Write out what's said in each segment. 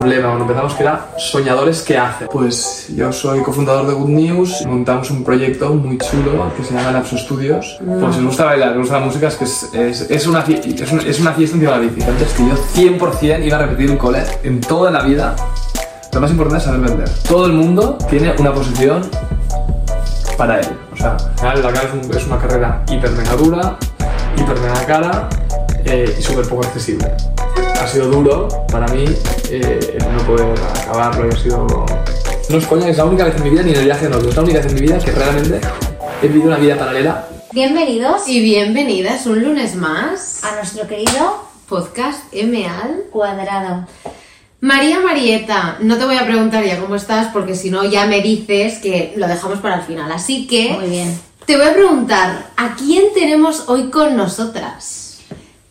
problema cuando empezamos que era soñadores que hacen. Pues yo soy cofundador de Good News, montamos un proyecto muy chulo que se llama Lapso Studios. Pues si os gusta bailar, os gusta la música, es que es, es, es una, es, una, es una fiesta encima de la bici. Entonces que yo 100% iba a repetir un cole en toda la vida. Lo más importante es saber vender. Todo el mundo tiene una posición para él. O sea, la cara un- es una carrera hiper mega dura, hiper mega cara eh, y súper poco accesible. Ha sido duro para mí eh, el no poder acabarlo y ha sido... No es coña, es la única vez en mi vida, ni en el viaje de novio, es la única vez en mi vida que realmente he vivido una vida paralela. Bienvenidos Y bienvenidas un lunes más a nuestro querido podcast M al cuadrado. María Marieta. No te voy a preguntar ya cómo estás porque si no ya me dices que lo dejamos para el final. Así que Muy bien. te voy a preguntar ¿a quién tenemos hoy con nosotras?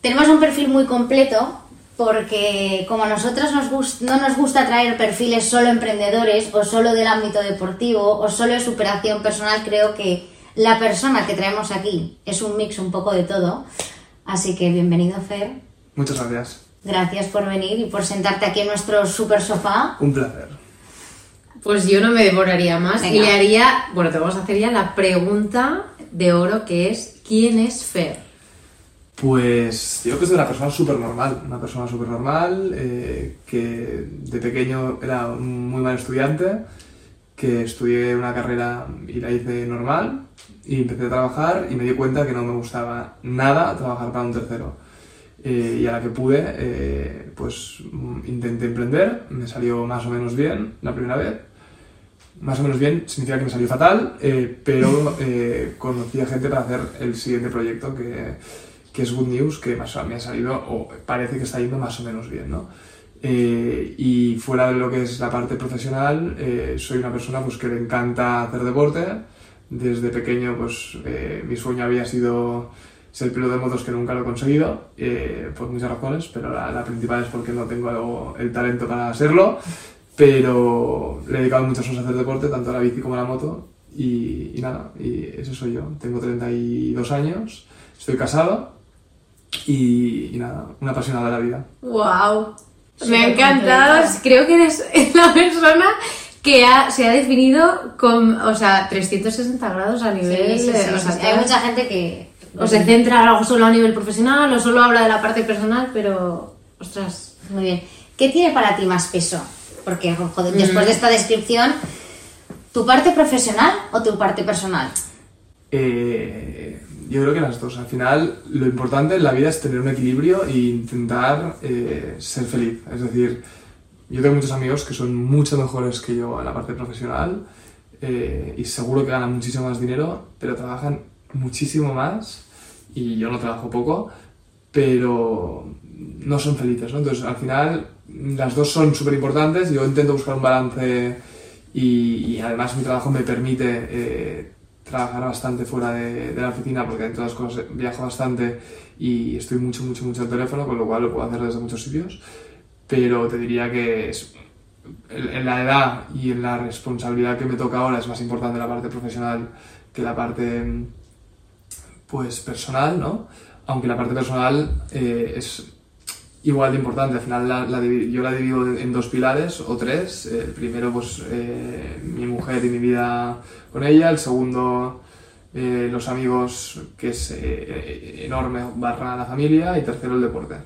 Tenemos un perfil muy completo porque como a nosotros nos no nos gusta traer perfiles solo emprendedores o solo del ámbito deportivo o solo de superación personal, creo que la persona que traemos aquí es un mix un poco de todo. Así que bienvenido Fer. Muchas gracias. Gracias por venir y por sentarte aquí en nuestro super sofá. Un placer. Pues yo no me devoraría más y Venga. le haría, bueno, te vamos a hacer ya la pregunta de oro que es ¿quién es Fer? Pues yo creo que soy una persona súper normal, una persona súper normal, eh, que de pequeño era un muy mal estudiante, que estudié una carrera y la hice normal, y empecé a trabajar y me di cuenta que no me gustaba nada trabajar para un tercero. Eh, y a la que pude, eh, pues intenté emprender, me salió más o menos bien la primera vez. Más o menos bien significa que me salió fatal, eh, pero eh, conocí a gente para hacer el siguiente proyecto que, que es Good News, que me ha salido, o parece que está yendo más o menos bien, ¿no? Eh, y fuera de lo que es la parte profesional, eh, soy una persona pues, que le encanta hacer deporte. Desde pequeño, pues eh, mi sueño había sido ser piloto de motos, que nunca lo he conseguido, eh, por muchas razones, pero la, la principal es porque no tengo el talento para serlo. Pero le he dedicado muchas horas a hacer deporte, tanto a la bici como a la moto. Y, y nada, y ese soy yo. Tengo 32 años, estoy casado y, y nada, una apasionada de la vida. ¡Wow! Me ha encantado. Creo que eres la persona que ha- se ha definido con, o sea, 360 grados a nivel. sí, sí, o sí, sea, sí. te Hay mucha gente que... o se centra algo solo a nivel profesional o solo habla de la parte personal, pero ostras. Muy bien. ¿Qué tiene para ti más peso? Porque, joder, después de esta descripción, ¿tu parte profesional o tu parte personal? Eh, yo creo que las dos. Al final, lo importante en la vida es tener un equilibrio e intentar eh, ser feliz. Es decir, yo tengo muchos amigos que son mucho mejores que yo en la parte profesional eh, y seguro que ganan muchísimo más dinero, pero trabajan muchísimo más y yo no trabajo poco, pero no son felices. ¿no? Entonces, al final, las dos son súper importantes. Yo intento buscar un balance y, y además mi trabajo me permite eh, trabajar bastante fuera de, de la oficina porque entre otras cosas viajo bastante y estoy mucho, mucho, mucho al teléfono, con lo cual lo puedo hacer desde muchos sitios. Pero te diría que es, en la edad y en la responsabilidad que me toca ahora es más importante la parte profesional que la parte pues personal, ¿no? Aunque la parte personal eh, es igual de importante. Al final la, la yo la divido en, dos pilares o tres. El primero, pues eh, mi mujer y mi vida con ella. El segundo, eh, los amigos, que es eh, enorme, barra la familia. Y tercero, el deporte.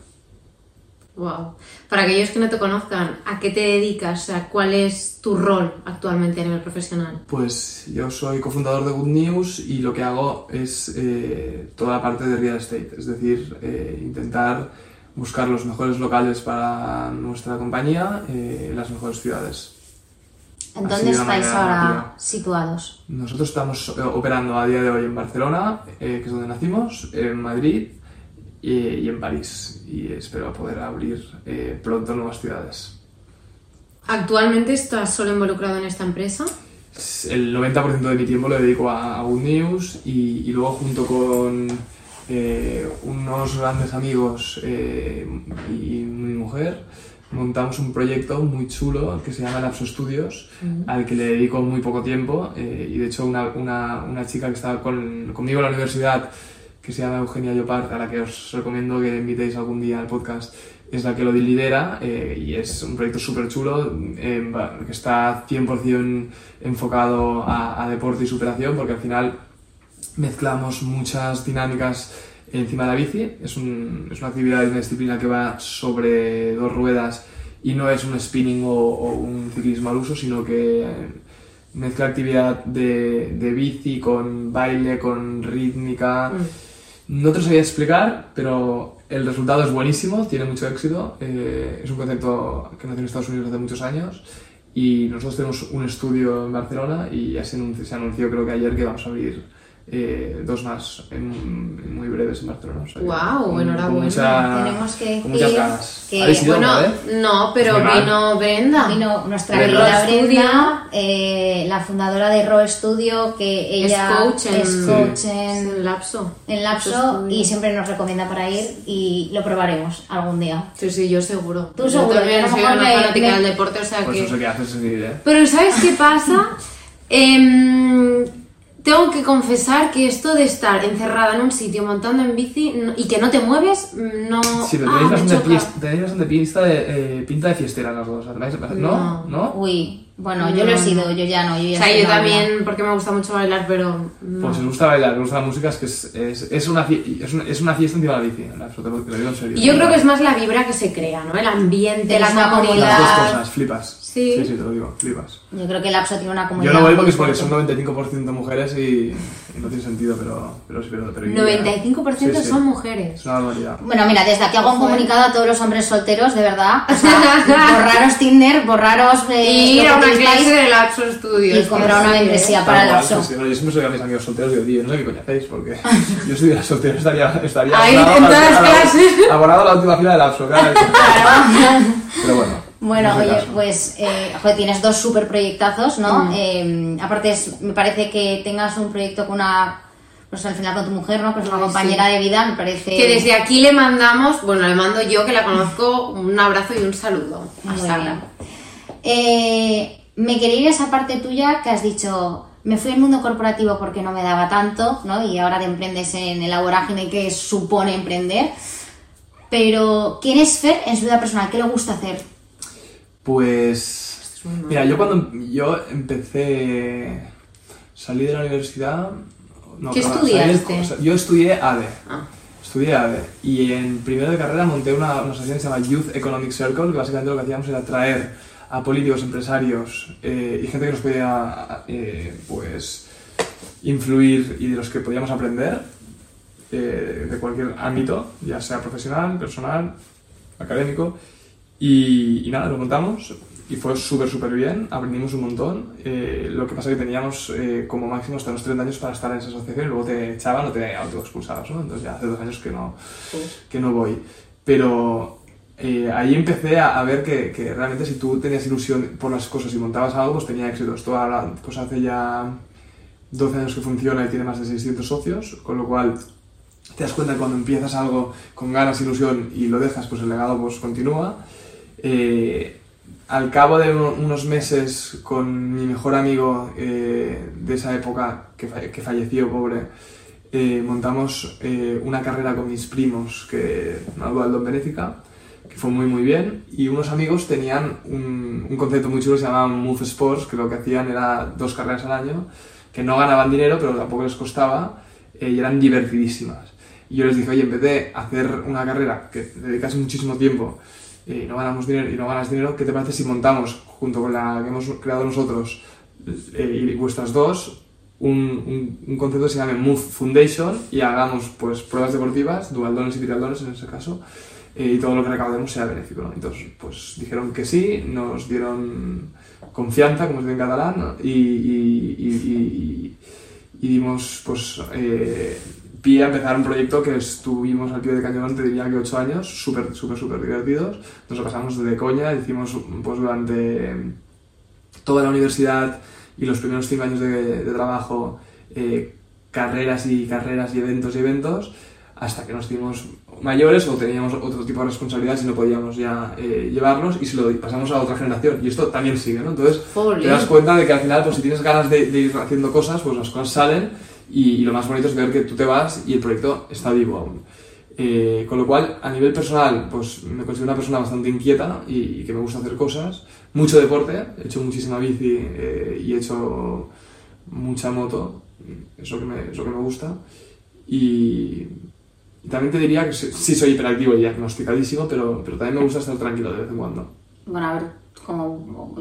Wow. Para aquellos que no te conozcan, ¿a qué te dedicas? Sea, ¿cuál es tu rol actualmente a nivel profesional? Pues yo soy cofundador de Good News y lo que hago es eh, toda la parte de real estate, es decir, eh, intentar buscar los mejores locales para nuestra compañía eh, las mejores ciudades. ¿En dónde estáis ahora rápida. situados? Nosotros estamos eh, operando a día de hoy en Barcelona, eh, que es donde nacimos, en Madrid y, y en París. Y espero poder abrir eh, pronto nuevas ciudades. ¿Actualmente estás solo involucrado en esta empresa? El 90% de mi tiempo lo dedico a, a Good News y, y luego junto con eh, unos grandes amigos eh, y mi mujer montamos un proyecto muy chulo que se llama Lapso Studios, al que le dedico muy poco tiempo eh, y de hecho una, una- una chica que estaba con- conmigo en la universidad que se llama Eugenia Llopart, a la que os recomiendo que invitéis algún día al podcast, es la que lo lidera eh, y es un proyecto súper chulo eh, va- que está 100% enfocado a, a deporte y superación porque al final mezclamos muchas dinámicas encima de la bici. Es, un- es una actividad y una disciplina que va sobre dos ruedas y no es un spinning o, o un ciclismo al uso, sino que mezcla actividad de, de bici con baile, con rítmica. No te lo sabía explicar, pero el resultado es buenísimo, tiene mucho éxito. eh, es un concepto que nació en Estados Unidos hace muchos años y nosotros tenemos un estudio en Barcelona y ya se anunció, se anunció creo que ayer que vamos a abrir eh, dos más en, en muy breves en Barcelona. o sea que Guau, con- enhorabuena. Con, mucha- Tenemos que decir ganas. que, ¿Habéis ido Bueno, no, pero vino Brenda. Vino nuestra Brenda. querida. Brenda, eh, la fundadora de Raw Studio, que ella es coach en, es coach en, en Lapso. en Lapso y siempre nos recomienda para ir y lo probaremos algún día. Sí, sí, yo seguro. Tú yo seguro, también soy mejor una me- fanática me- del deporte, o sea Pues que... no sé qué haces ¿eh? Pero ¿sabes qué pasa? Em, tengo que confesar que esto de estar encerrada en un sitio montando en bici no- y que no te mueves, mm, no... Sí, pero Ah, tenéis me bastante, tenéis pista de, eh, pinta de fiestera las dos. ¿No? ¿No? Uy, bueno, yo lo he sido, yo ya no. Yo ya O sea, yo también, porque me gusta mucho bailar, pero... no. Pues si os gusta bailar, os gusta la música, es que es, es, es una, es, una, es una fiesta encima de la bici. la- Te lo, te lo digo en serio. Y yo creo que es más la vibra que se crea, ¿no? El ambiente, la una comunidad. Las dos cosas, flipas. Sí. sí, sí, te lo digo, flipas. Yo creo que Lapso tiene una Yo comunidad. no voy porque es porque son 95% mujeres y, y no tiene sentido, pero, pero sí, pero, pero 95% Sí, sí. son mujeres. Es una barbaridad. Bueno, mira, desde aquí hago un comunicado a todos los hombres solteros, de verdad. O sea, borraros Tinder, borraros. eh, Y ir a una clase de Lapso Studios. Y comprar una Sí, membresía para cual, Lapso. sí, sí, no, yo siempre soy a mis amigos solteros y digo, tío, no sé qué coño hacéis, porque yo si estuviera soltero estaría, estaría Ahí, abonado en todas a la- clases. abonado a la última fila del lapso, claro. Pero bueno. Bueno, oye, caso. pues eh, joder, tienes dos super proyectazos, ¿no? Mm. Eh, aparte, es- me parece que tengas un proyecto con una. Pues al final con tu mujer, ¿no? Que es una compañera de vida, me parece. Que desde aquí le mandamos, bueno, le mando yo que la conozco, un abrazo y un saludo Muy bien. Eh, me quería ir a esa parte tuya que has dicho, me fui al mundo corporativo porque no me daba tanto, ¿no? Y ahora te emprendes en el vorágine que supone emprender. Pero, ¿quién es Fer en su vida personal? ¿Qué le gusta hacer? Pues. mal. Mira, yo cuando yo empecé. Salí de la universidad. no, ¿Qué perdón, salí del- estudiaste? yo estudié ADE. Ah. Estudié ADE. Y en primero de carrera monté una, una asociación que se llama Youth Economic Circle, que básicamente lo que hacíamos era traer a políticos, empresarios eh, y gente que nos podía eh, pues, influir y de los que podíamos aprender eh, de cualquier ámbito, ya sea profesional, personal, académico. Y, y nada, lo montamos y fue súper, súper bien, aprendimos un montón. Eh, lo que pasa es que teníamos eh, como máximo hasta los 30 años para estar en esa asociación y luego te echaban o te autoexpulsabas, ¿no? Entonces ya hace dos años que no, que no voy. Pero eh, ahí empecé a, a ver que, que realmente si tú tenías ilusión por las cosas y montabas algo, pues tenía éxito. Esto ahora, pues hace ya 12 años que funciona y tiene más de 600 socios, con lo cual te das cuenta que cuando empiezas algo con ganas, ilusión y lo dejas, pues el legado pues continúa. Eh, al cabo de uno- unos meses con mi mejor amigo eh, de esa época, que, fa- que falleció, pobre, eh, montamos una carrera con mis primos, que dual en Benéfica, que fue muy muy bien, y unos amigos tenían un, un concepto muy chulo que se llamaba Move Sports, que lo que hacían era dos carreras al año, que no ganaban dinero, pero tampoco les costaba, y eran divertidísimas. Y yo les dije, oye, en vez de hacer una carrera que dedicas muchísimo tiempo y no ganamos dinero y no ganas dinero, ¿qué te parece si montamos, junto con la que hemos creado nosotros eh, y vuestras dos, un, un- concepto que se llama Move Foundation y hagamos pues pruebas deportivas, dualdones y trialdones en ese caso, eh, y todo lo que recaudemos sea benéfico. Entonces, pues dijeron que sí, nos dieron confianza, como se dice en catalán, y dimos pues eh, pie a empezar un proyecto que estuvimos al pie de cañón, te diría que ocho años, súper, súper, súper divertidos. Nos lo pasamos de coña, hicimos pues durante toda la universidad y los primeros cinco años de, de trabajo eh, carreras y carreras y eventos y eventos hasta que nos hicimos mayores o teníamos otro tipo de responsabilidades y no podíamos ya eh, llevarlos y se lo pasamos a otra generación y esto también sigue, ¿no? Entonces Jolín. te das cuenta de que al final pues si tienes ganas de, de ir haciendo cosas pues las cosas salen y, lo más bonito es ver que tú te vas y el proyecto está vivo aún. Eh, con lo cual, a nivel personal, pues me considero una persona bastante inquieta y, y que me gusta hacer cosas. Mucho deporte, he hecho muchísima bici eh, y he hecho mucha moto, eso que me, eso que me gusta. Y, y también te diría que sí, sí soy hiperactivo y diagnosticadísimo, pero, pero también me gusta estar tranquilo de vez en cuando. Bueno, a ver, como,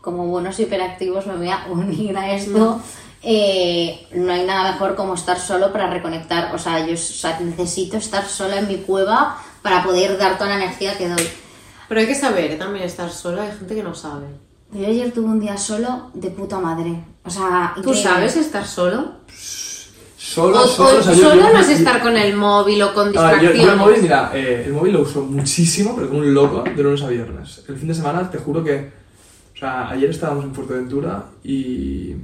como buenos hiperactivos me voy a unir a esto. Eh, no hay nada mejor como estar solo para reconectar. O sea, yo o sea, necesito estar sola en mi cueva para poder dar toda la energía que doy. Pero hay que saber también estar sola, hay gente que no sabe. Yo ayer tuve un día solo de puta madre. O sea, ¿Tú increíble. sabes estar solo? Solo, O, solo, o o sea, solo yo- no es estar con el móvil o con Ah, yo, distracciones. yo el móvil, mira, eh, el móvil lo uso muchísimo, pero como un loco, de lunes a viernes. El fin de semana, te juro que. O sea, ayer estábamos en Fuerteventura y.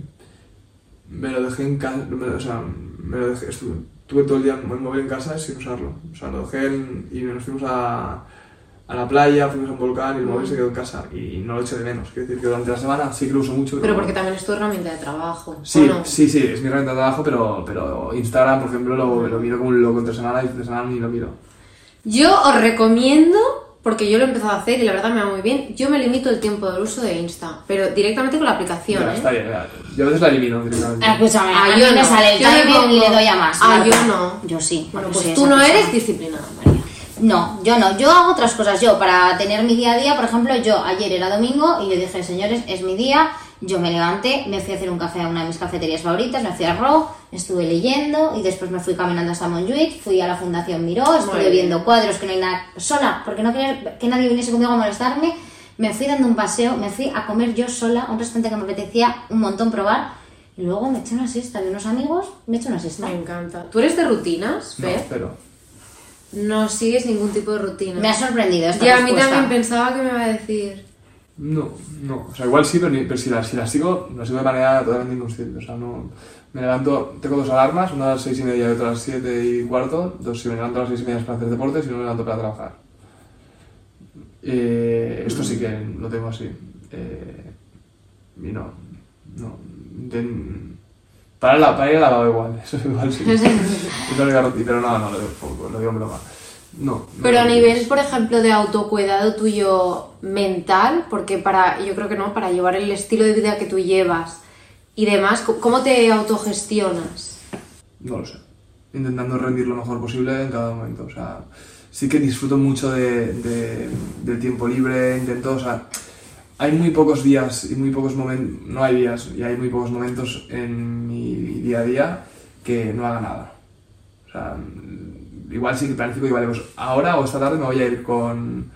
Me lo dejé en casa. O sea, me lo dejé. Estuve, tuve todo el día el móvil en casa sin usarlo. O sea, lo dejé en- y nos fuimos a, a la playa, fuimos a un volcán y el móvil se quedó en casa. Y no lo eché de menos. Quiero decir que durante la semana sí que lo uso mucho. Pero porque también es tu herramienta de trabajo. ¿o Sí, no? sí, sí, es mi herramienta de trabajo, pero, pero Instagram, por ejemplo, lo, lo miro como un loco entre semana y de semana ni lo miro. Yo os recomiendo, porque yo lo he empezado a hacer y la verdad me va muy bien, yo me limito el tiempo del uso de Insta, pero directamente con la aplicación, Ya, ¿eh? está bien, ya. Yo a veces la elimino directamente. Ah, Escúchame, Ah, a yo mí me no. sale el Yo me y le doy a más. Ah, yo no. Yo sí. Bueno, pues soy tú no persona. eres disciplinada, María. No, yo no. Yo hago otras cosas. Yo, para tener mi día a día, por ejemplo, yo ayer era domingo y yo dije, señores, es mi día. Yo me levanté, me fui a hacer un café a una de mis cafeterías favoritas, me fui a Ro, estuve leyendo y después me fui caminando hasta Montjuic, fui a la Fundación Miró, estuve viendo cuadros que no hay nada sola, porque no quería que nadie viniese conmigo a molestarme. Me fui dando un paseo, me fui a comer yo sola a un restaurante que me apetecía un montón probar y luego me eché una siesta de unos amigos, me eché una siesta. Me encanta. ¿Tú eres de rutinas, No, Fer? pero. No, sigues ningún tipo de rutina. Me ha sorprendido esta Ya, a mí también pensaba que me iba a decir... No, no. O sea, igual sí, pero, ni- pero si, la, si la sigo, la sigo de manera totalmente inconsciente. O sea, no. Me levanto, tengo dos alarmas, una a las seis y media y otra a las siete y cuarto. Dos, si me levanto a las seis y media es para hacer deporte, si no me levanto para trabajar. Eh, esto sí que lo tengo así. Eh, y no, no. Para, la, para ir al lavabo igual, eso igual sí. Es la única rutina, pero no, no, lo digo, lo digo en broma. No. no Pero a nivel, por ejemplo, de autocuidado tuyo mental, porque para, yo creo que no, para llevar el estilo de vida que tú llevas y demás, ¿cómo- ¿cómo te autogestionas? No lo sé. Intentando rendir lo mejor posible en cada momento. O sea, sí que disfruto mucho de, de- del tiempo libre, intento, o sea, hay muy pocos días y muy pocos momentos, no hay días y hay muy pocos momentos en mi día a día que no haga nada. O sea, igual sí que planifico y vale, pues ahora o esta tarde me voy a ir con,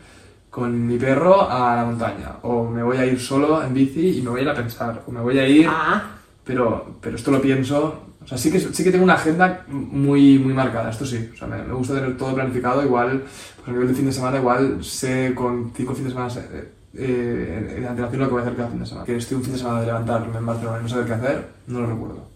con mi perro a la montaña, o me voy a ir solo en bici y me voy a ir a pensar, o me voy a ir Ah, pero, pero esto lo pienso. O sea, sí que, sí que tengo una agenda muy, muy marcada, esto sí. O sea, me, me gusta tener todo planificado. Igual, pues a nivel de fin de semana, igual sé con cinco fines de semana eh, eh, de antelación lo que voy a hacer cada fin de semana. Que estoy un fin de semana de levantarme en Barcelona y no saber qué hacer, no lo recuerdo.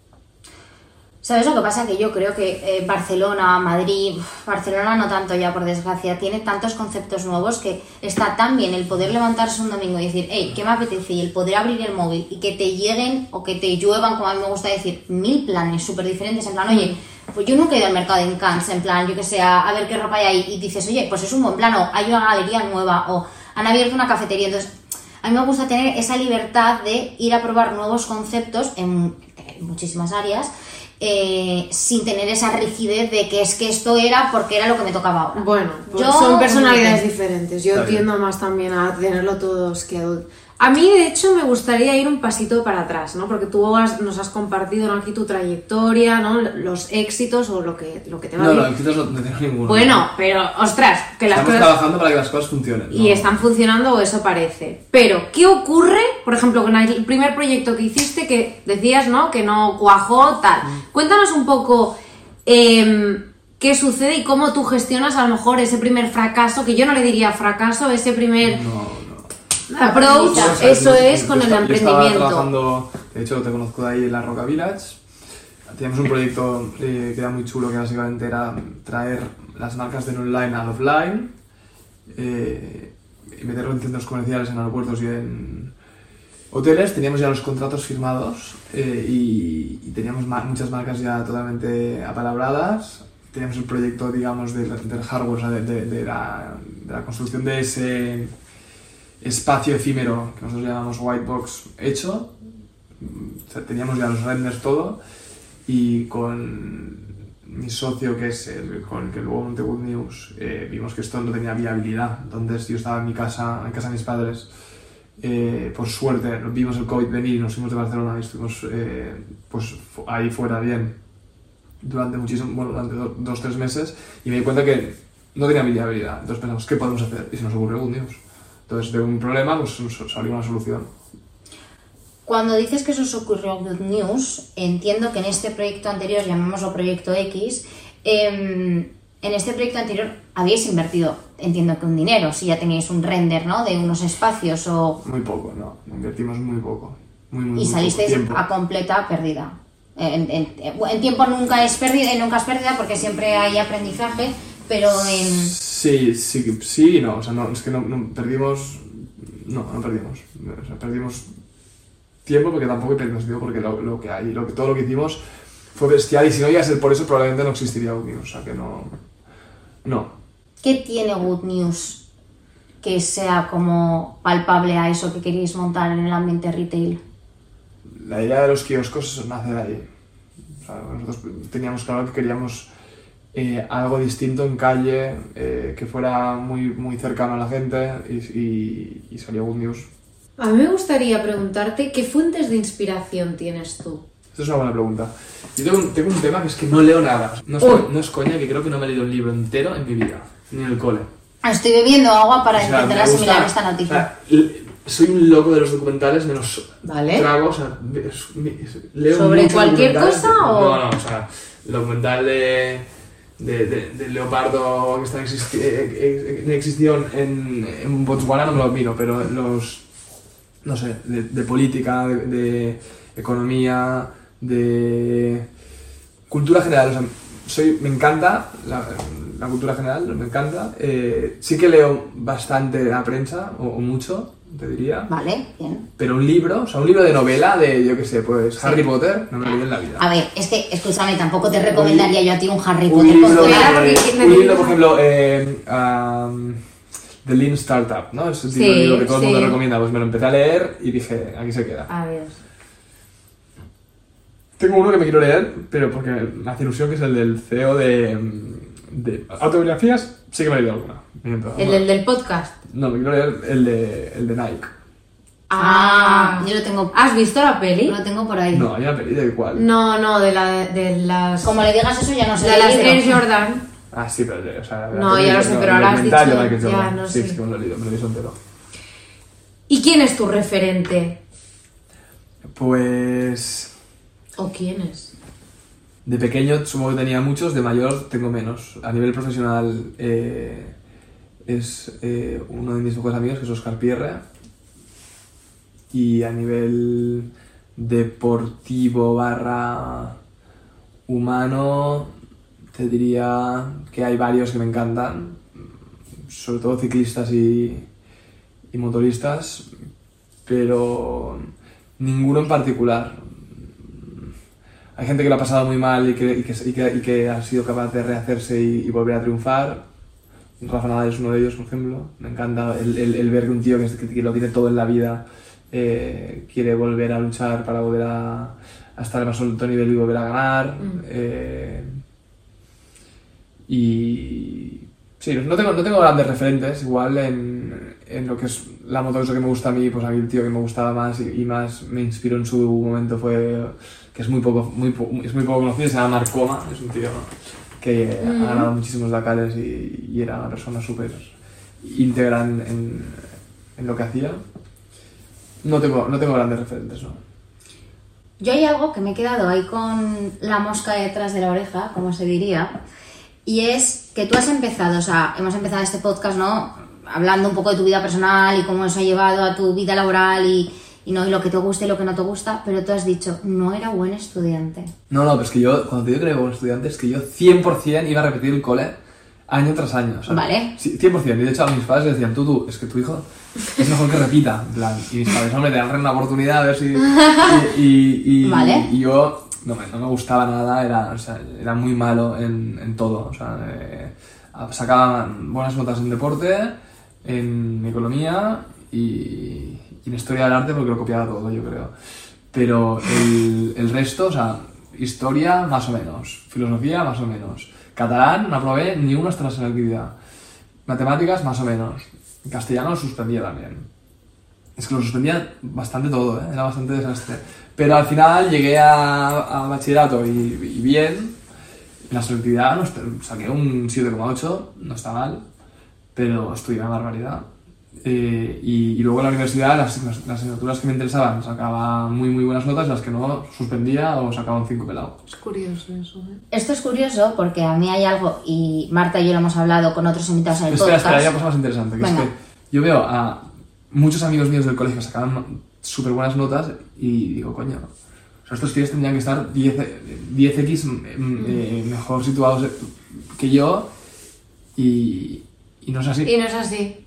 ¿Sabes lo que pasa? Que yo creo que eh, Barcelona, Madrid, Barcelona no tanto ya por desgracia, tiene tantos conceptos nuevos que está tan bien el poder levantarse un domingo y decir, hey, ¿qué me apetece? Y el poder abrir el móvil y que te lleguen o que te lluevan, como a mí me gusta decir, mil planes súper diferentes. En plan, oye, pues yo nunca he ido al mercado en Cannes, en plan, yo que sé, a ver qué ropa hay ahí y dices, oye, pues es un buen plan, o hay una galería nueva, o han abierto una cafetería. Entonces, a mí me gusta tener esa libertad de ir a probar nuevos conceptos en, en muchísimas áreas eh, sin tener esa rigidez de que es que esto era porque era lo que me tocaba ahora. bueno, pues Yo- son personalidades diferentes. Yo tiendo más también a tenerlo todo scheduled. A mí, de hecho, me gustaría ir un pasito para atrás, ¿no? Porque tú has- nos has compartido ¿no? aquí tu trayectoria, ¿no? Los éxitos o lo que, lo que te va No, bien. no, éxitos no, tengo ninguno. Bueno, pero, ostras, que las Estamos cosas... trabajando para que las cosas funcionen. y ¿no? están funcionando o eso parece. Pero, ¿qué ocurre, por ejemplo, con el primer proyecto que hiciste que decías, ¿no? Que no cuajó, tal. Cuéntanos un poco em, qué sucede y cómo tú gestionas a lo mejor ese primer fracaso, que yo no le diría fracaso, ese primer no. Approach, sea, eso es con el emprendimiento. trabajando, de hecho te conozco de ahí en la Roca Village. Teníamos un proyecto eh, que era muy chulo, que básicamente era traer las marcas del online al offline eh, y meterlo en centros comerciales, en aeropuertos y en hoteles. Teníamos ya los contratos firmados eh, y, y teníamos ma- muchas marcas ya totalmente apalabradas. teníamos el proyecto, digamos, del, del hardware, o sea, de, de- de la, de la construcción de ese espacio efímero que nosotros llamamos white box hecho. Teníamos ya los renders todo y con mi socio, que es el con el que luego monté Good News, eh, vimos que esto no tenía viabilidad. Entonces yo estaba en mi casa, en casa de mis padres, eh, por suerte, vimos el COVID venir y nos fuimos de Barcelona y estuvimos eh, pues, ahí fuera bien durante muchísimo, bueno, durante do- dos, tres meses y me di cuenta que no tenía viabilidad. Entonces pensamos, ¿qué podemos hacer? Y se nos ocurrió Good News. Entonces de un problema pues salió una solución. Cuando dices que eso os ocurrió en Good News, entiendo que en este proyecto anterior, llamémoslo Proyecto X, em, en este proyecto anterior habíais invertido, entiendo que un dinero, si ya teníais un render, ¿no? De unos espacios o... Muy poco, no. Invertimos muy poco. Muy, muy, y muy salisteis poco a completa pérdida. En, en- en tiempo nunca es pérdida, nunca es pérdida porque siempre hay aprendizaje, pero en... Sí, sí, sí y no. O sea, no, es que no, no perdimos. No, no perdimos. O sea, perdimos tiempo porque tampoco perdimos tiempo porque lo, lo que hay, lo que, todo lo que hicimos fue bestial y si no iba a ser por eso probablemente no existiría Good News. O sea, que no. No. ¿Qué tiene Good News que sea como palpable a eso que queréis montar en el ambiente retail? La idea de los kioscos nace de ahí. O sea, nosotros teníamos claro que queríamos eh, algo distinto en calle, eh, que fuera muy, muy cercano a la gente y, y- y salió Good News. A mí me gustaría preguntarte qué fuentes de inspiración tienes tú. Esta es una buena pregunta. Yo tengo un, tengo un tema que es que no leo nada. No es, no es coña que creo que no me he leído un libro entero en mi vida, ni en el cole. Estoy bebiendo agua para O sea, intentar me gusta- asimilar esta noticia. o sea, l- soy un loco de los documentales, menos Vale. trago, o sea, es- mi- leo ¿Sobre cualquier documentales. cosa o- No, no, o sea, el documental de, de, de- Leopardo que está en, eh, eh, en en, en Botswana no me lo miro, pero los, no sé, de, política, de, economía, de cultura general, o sea, soy, me encanta la, cultura general, me encanta. Eh, sí que leo bastante la prensa, o mucho, te diría. Vale, bien. Pero un libro, o sea, un libro de novela de, yo qué sé, pues Harry Potter, no me lo en la vida. A ver, es que, escúchame, tampoco te recomendaría yo a ti un Harry un Potter libro, eh, necesitas- un libro, por ejemplo, eh, um, The Lean Startup, ¿no? Es el tipo de Sí, libro que todo el mundo recomienda. Pues me lo empecé a leer y dije, aquí se queda. Adiós. Tengo uno que me quiero leer, pero porque me hace ilusión, que es el del CEO de, de autobiografías. Sí que me he leído alguna. miento. El, el del podcast. No, me quiero leer el de, el de Nike. Ah, yo lo tengo, ¿Has visto la peli? lo tengo por ahí. No, hay una peli de cuál. No, no, de, la, de las... Como le digas eso ya no sé. de las. Air Jordan. Ah, sí, pero o sea, la No, peli, ya lo sé, pero el ahora has documental de dicho- Michael ya, Jordan. no sí, sé. sí que me lo he leído, me lo he visto entero. ¿Y quién es tu referente? Pues ¿O quién es? De pequeño supongo que tenía muchos, de mayor tengo menos. A nivel profesional eh, es eh, uno de mis mejores amigos, que es Oscar Pierre. Y a nivel deportivo barra humano, te diría que hay varios que me encantan, sobre todo ciclistas y, y motoristas, pero ninguno en particular. Hay gente que lo ha pasado muy mal y que, y que, y que- y que ha sido capaz de rehacerse y, volver a triunfar. Rafa Nadal es uno de ellos, por ejemplo. Me encanta el, el- el ver que un tío que lo tiene todo en la vida eh, quiere volver a luchar para volver a, a estar al más alto nivel y volver a ganar. Eh, y sí, no tengo, no tengo grandes referentes, igual en, en lo que es la moto eso que me gusta a mí, pues a mí el tío que me gustaba más y, y más me inspiró en su momento fue, que es muy poco, muy, es muy poco conocido, se llama Mark Coma, es un tío que ha ganado muchísimos Dakares y, y era una persona súper íntegra en, en- en lo que hacía. No tengo, no tengo grandes referentes, ¿no? Yo hay algo que me he quedado ahí con la mosca detrás de la oreja, como se diría, y es que tú has empezado, o sea, hemos empezado este podcast, ¿no? Hablando un poco de tu vida personal y cómo eso ha llevado a tu vida laboral y, y no y lo que te gusta y lo que no te gusta, pero tú has dicho, no era buen estudiante. No, no, pero es que yo, cuando te digo que era buen estudiante, es que yo 100% iba a repetir el cole año tras año. sea, Vale. sí, 100%. Y de hecho a mis padres decían, tú, tú, es que tu hijo es mejor que repita. En plan, y mis padres, hombre, te dan una oportunidad a ver si... Y, y- y- Vale. y yo no me, no me gustaba nada, era, o sea, era muy malo en, en todo. O sea, eh, sacaba buenas notas en deporte, en economía y, y en historia del arte porque lo copiaba todo, yo creo. Pero el, el resto, o sea, historia más o menos, filosofía más o menos, catalán no aprobé ni una hasta la selectividad, matemáticas más o menos, castellano lo suspendía también. Es que lo suspendía bastante todo, ¿eh? era bastante desastre. Pero al final llegué a, bachillerato y, bien. En la selectividad no saqué un 7,8, no está mal, pero estudié una barbaridad. Eh, y, y luego en la universidad las, las- las asignaturas que me interesaban sacaba muy muy buenas notas, las que no suspendía o sacaba un 5 pelado. Es curioso eso, ¿eh? Esto es curioso porque a mí hay algo, y Marta y yo lo hemos hablado con otros invitados en el Espera, podcast. espera, hay una cosa más interesante, que Venga. es que yo veo a muchos amigos míos del colegio que sacaban súper buenas notas y digo, coño, o sea, estos tíos tendrían que estar 10, eh, 10x mm, eh, mejor situados que yo y, y no es así. Y no es así.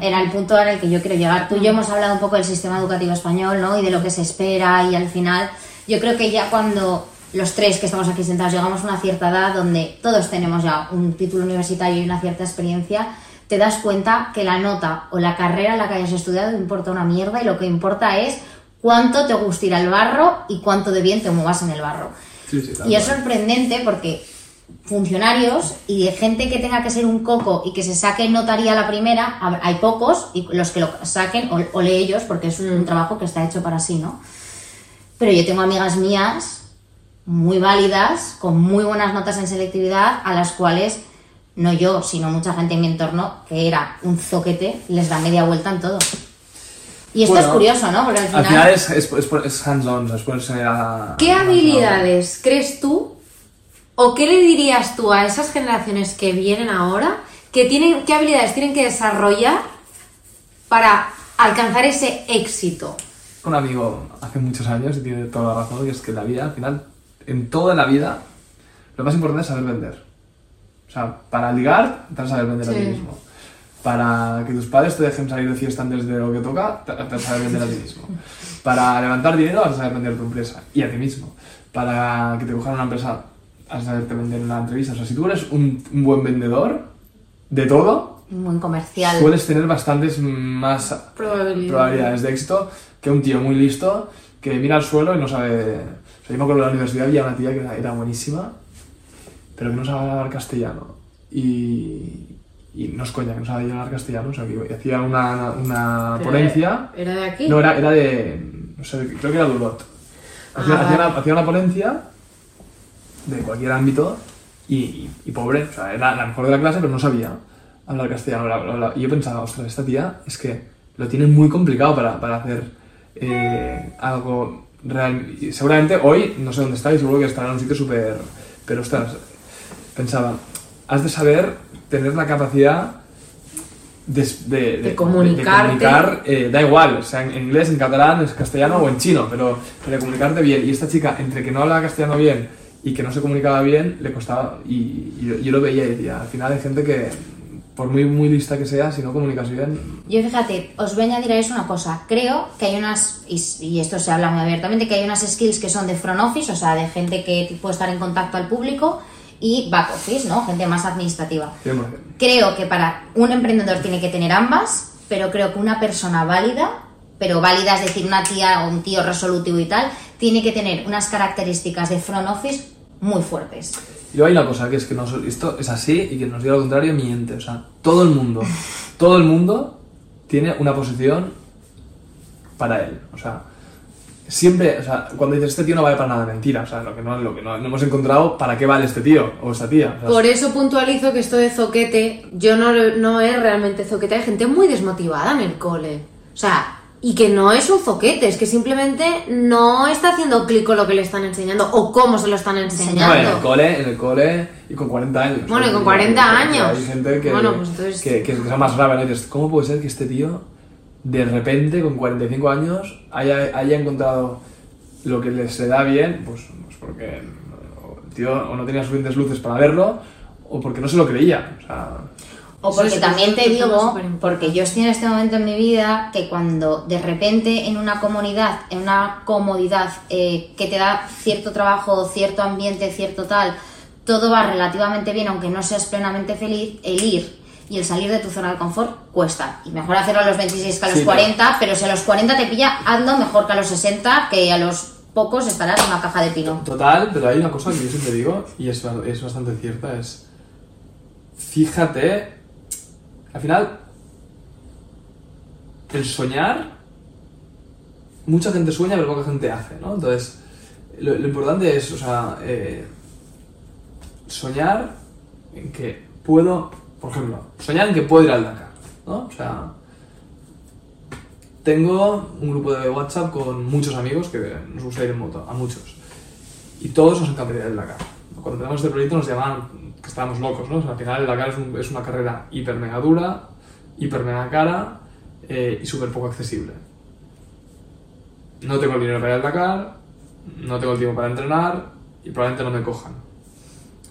Era el punto en el que yo quiero llegar. Tú y yo hemos hablado un poco del sistema educativo español, ¿no? Y de lo que se espera y al final yo creo que ya cuando los tres que estamos aquí sentados llegamos a una cierta edad donde todos tenemos ya un título universitario y una cierta experiencia, te das cuenta que la nota o la carrera en la que hayas estudiado importa una mierda y lo que importa es cuánto te gusta ir al barro y cuánto de bien te muevas en el barro. Sí, sí, tal Y es sorprendente porque funcionarios y de gente que tenga que ser un coco y que se saque notaría la primera, hay pocos y los que lo saquen, o, o lee ellos, porque es un trabajo que está hecho para sí, ¿no? Pero yo tengo amigas mías muy válidas, con muy buenas notas en selectividad, a las cuales no yo, sino mucha gente en mi entorno, que era un zoquete, les da media vuelta en todo. Y esto Bueno, es curioso, ¿no? Porque al final... Al final es, es, es, es hands-on, es ponerse a... ¿Qué habilidades crees tú o qué le dirías tú a esas generaciones que vienen ahora que tienen qué habilidades tienen que desarrollar para alcanzar ese éxito? un amigo hace muchos años y tiene toda la razón, que es que la vida, al final, en toda la vida, lo más importante es saber vender. O sea, para ligar, te vas a saber vender a ti Sí. mismo. Para que tus padres te dejen salir de fiesta antes de lo que toca, te vas a saber vender a ti mismo. Para levantar dinero, vas a saber vender tu empresa y a ti mismo. Para que te cojan una empresa, a saberte vender en una entrevista. O sea, si tú eres un, un buen vendedor de todo, Un buen comercial. sueles tener bastantes más Probabilidades. probabilidades de éxito que un tío muy listo que mira al suelo y no sabe. O sea, yo me acuerdo de la universidad había una tía que era, buenísima, pero que no sabía hablar castellano. Y, y no es coña, que no sabía hablar castellano, o sea, que hacía una, una ponencia. ¿Era de aquí? No, era, era de. No sé, creo que era de Ulot. Hacía, Ah, hacía vale. hacía una ponencia de cualquier ámbito y, y- y pobre, o sea, era la mejor de la clase, pero no sabía hablar castellano. la- la- la- Y yo pensaba, ostras, esta tía es que lo tiene muy complicado para, para hacer eh, algo real. Y seguramente hoy, no sé dónde está, y seguro que estará en un sitio súper. Pero ostras, pensaba, has de saber tener la capacidad de, de, De comunicarte. comunicar, eh, da igual, o sea, en, inglés, en catalán, en castellano o en chino, pero, pero de comunicarte bien. Y esta chica, entre que no hablaba castellano bien y que no se comunicaba bien, le costaba. Y, y yo, lo veía y decía, al final hay gente que, por muy, muy lista que sea, si no comunicas bien, Yo fíjate, os voy a añadir a eso una cosa. Creo que hay unas, y, y esto se habla muy abiertamente, que hay unas skills que son de front office, o sea, de gente que puede estar en contacto al público, y back office, ¿no? Gente más administrativa. 100%. Creo que para un emprendedor tiene que tener ambas, pero creo que una persona válida, pero válida es decir, una tía o un tío resolutivo y tal, tiene que tener unas características de front office muy fuertes. Y luego hay una cosa que es que nos- esto es así y que nos diga lo contrario miente. O sea, todo el mundo, todo el mundo tiene una posición para él. O sea, siempre, o sea, cuando dices este tío no vale para nada, mentira. O sea, lo que no, lo que no, no hemos encontrado para qué vale este tío o esta tía. O sea, Por eso puntualizo que esto de zoquete, yo no, no es realmente zoquete, hay gente muy desmotivada en el cole. O sea, y que no es un zoquete, es que simplemente no está haciendo clic con lo que le están enseñando o cómo se lo están no, enseñando. en el cole, en el cole y con 40 años. Bueno, y con Que- 40 que- que años. Hay gente que, Bueno, pues entonces- que, que es más grave, ¿no? Y dices, ¿cómo puede ser que este tío de repente con 45 años haya, haya encontrado lo que le se da bien? Pues, pues porque el tío o no tenía suficientes luces para verlo o porque no se lo creía. O sea, O porque también eso te digo, porque yo estoy en este momento en mi vida que cuando de repente en una comunidad, en una comodidad eh, que te da cierto trabajo, cierto ambiente, cierto tal, todo va relativamente bien, aunque no seas plenamente feliz, el ir y el salir de tu zona de confort cuesta. Y mejor hacerlo a los 26 que a los Sí, pero- 40, pero si a los 40 te pilla, hazlo mejor que a los 60, que a los pocos estarás en una caja de pino. Total, pero hay una cosa que yo siempre digo, y es, es bastante cierta, es... Fíjate, al final, el soñar, mucha gente sueña, pero poca gente hace, ¿no? Entonces, lo, importante es, o sea, eh, soñar en que puedo, por ejemplo, soñar en que puedo ir al Dakar, ¿no? O sea, tengo un grupo de WhatsApp con muchos amigos que nos gusta ir en moto, a muchos. Y todos nos encantaría ir al Dakar. Cuando tenemos este proyecto nos llamaban que estábamos locos, ¿no? O sea, al final el Dakar es, un- es una carrera hiper mega dura, hiper mega cara eh, y súper poco accesible. No tengo el dinero para ir al Dakar, no tengo el tiempo para entrenar y probablemente no me cojan.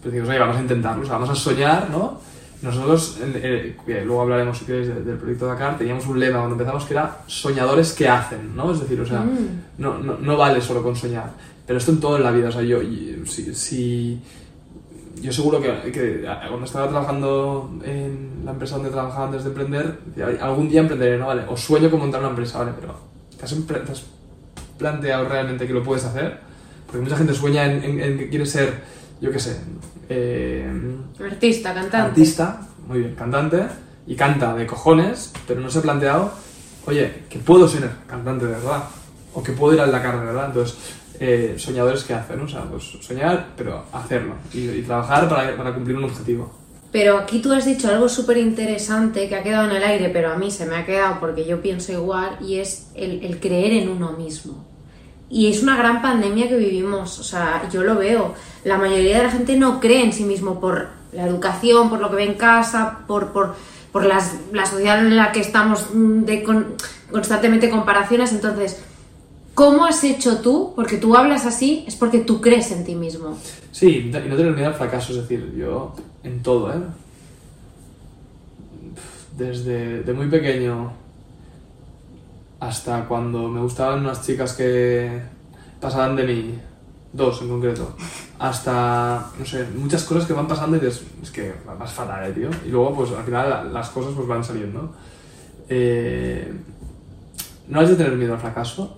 Pero digo, oye, vamos a intentarlo, o sea, vamos a soñar, ¿no? Nosotros, eh, luego hablaremos si queréis de- del proyecto Dakar, teníamos un lema cuando empezamos que era soñadores que hacen, ¿no? Es decir, o sea, no, no, no vale solo con soñar, pero esto en todo en la vida, o sea, yo, si, si- yo seguro que, que cuando estaba trabajando en la empresa donde trabajaba antes de emprender, decía, "Ay, algún día emprenderé, ¿no? Vale, o sueño con montar una empresa, ¿vale? Pero ¿te has, te has planteado realmente que lo puedes hacer? Porque mucha gente sueña en, en- en que quiere ser, yo qué sé, eh, Artista, cantante. artista, muy bien, cantante, y canta de cojones, pero no se ha planteado, oye, que puedo ser cantante de verdad, o que puedo ir al Dakar de verdad. Entonces, eh, soñadores que hacen, o sea, pues soñar, pero hacerlo, y, y trabajar para, para cumplir un objetivo. Pero aquí tú has dicho algo súper interesante que ha quedado en el aire, pero a mí se me ha quedado porque yo pienso igual, y es el, el creer en uno mismo. Y es una gran pandemia que vivimos, o sea, yo lo veo. La mayoría de la gente no cree en sí mismo por la educación, por lo que ve en casa, por, por, por las, la sociedad en la que estamos mm, de con- constantemente comparaciones. Entonces, ¿cómo has hecho tú? Porque tú hablas así, es porque tú crees en ti mismo. Sí, y no tener miedo al fracaso, es decir, yo en todo, ¿eh? Desde de muy pequeño hasta cuando me gustaban unas chicas que pasaban de mí, dos en concreto, hasta, no sé, muchas cosas que van pasando y dices, es que vas fatal, eh, tío. Y luego, pues al final la- las cosas pues van saliendo. Eh, no has de tener miedo al fracaso.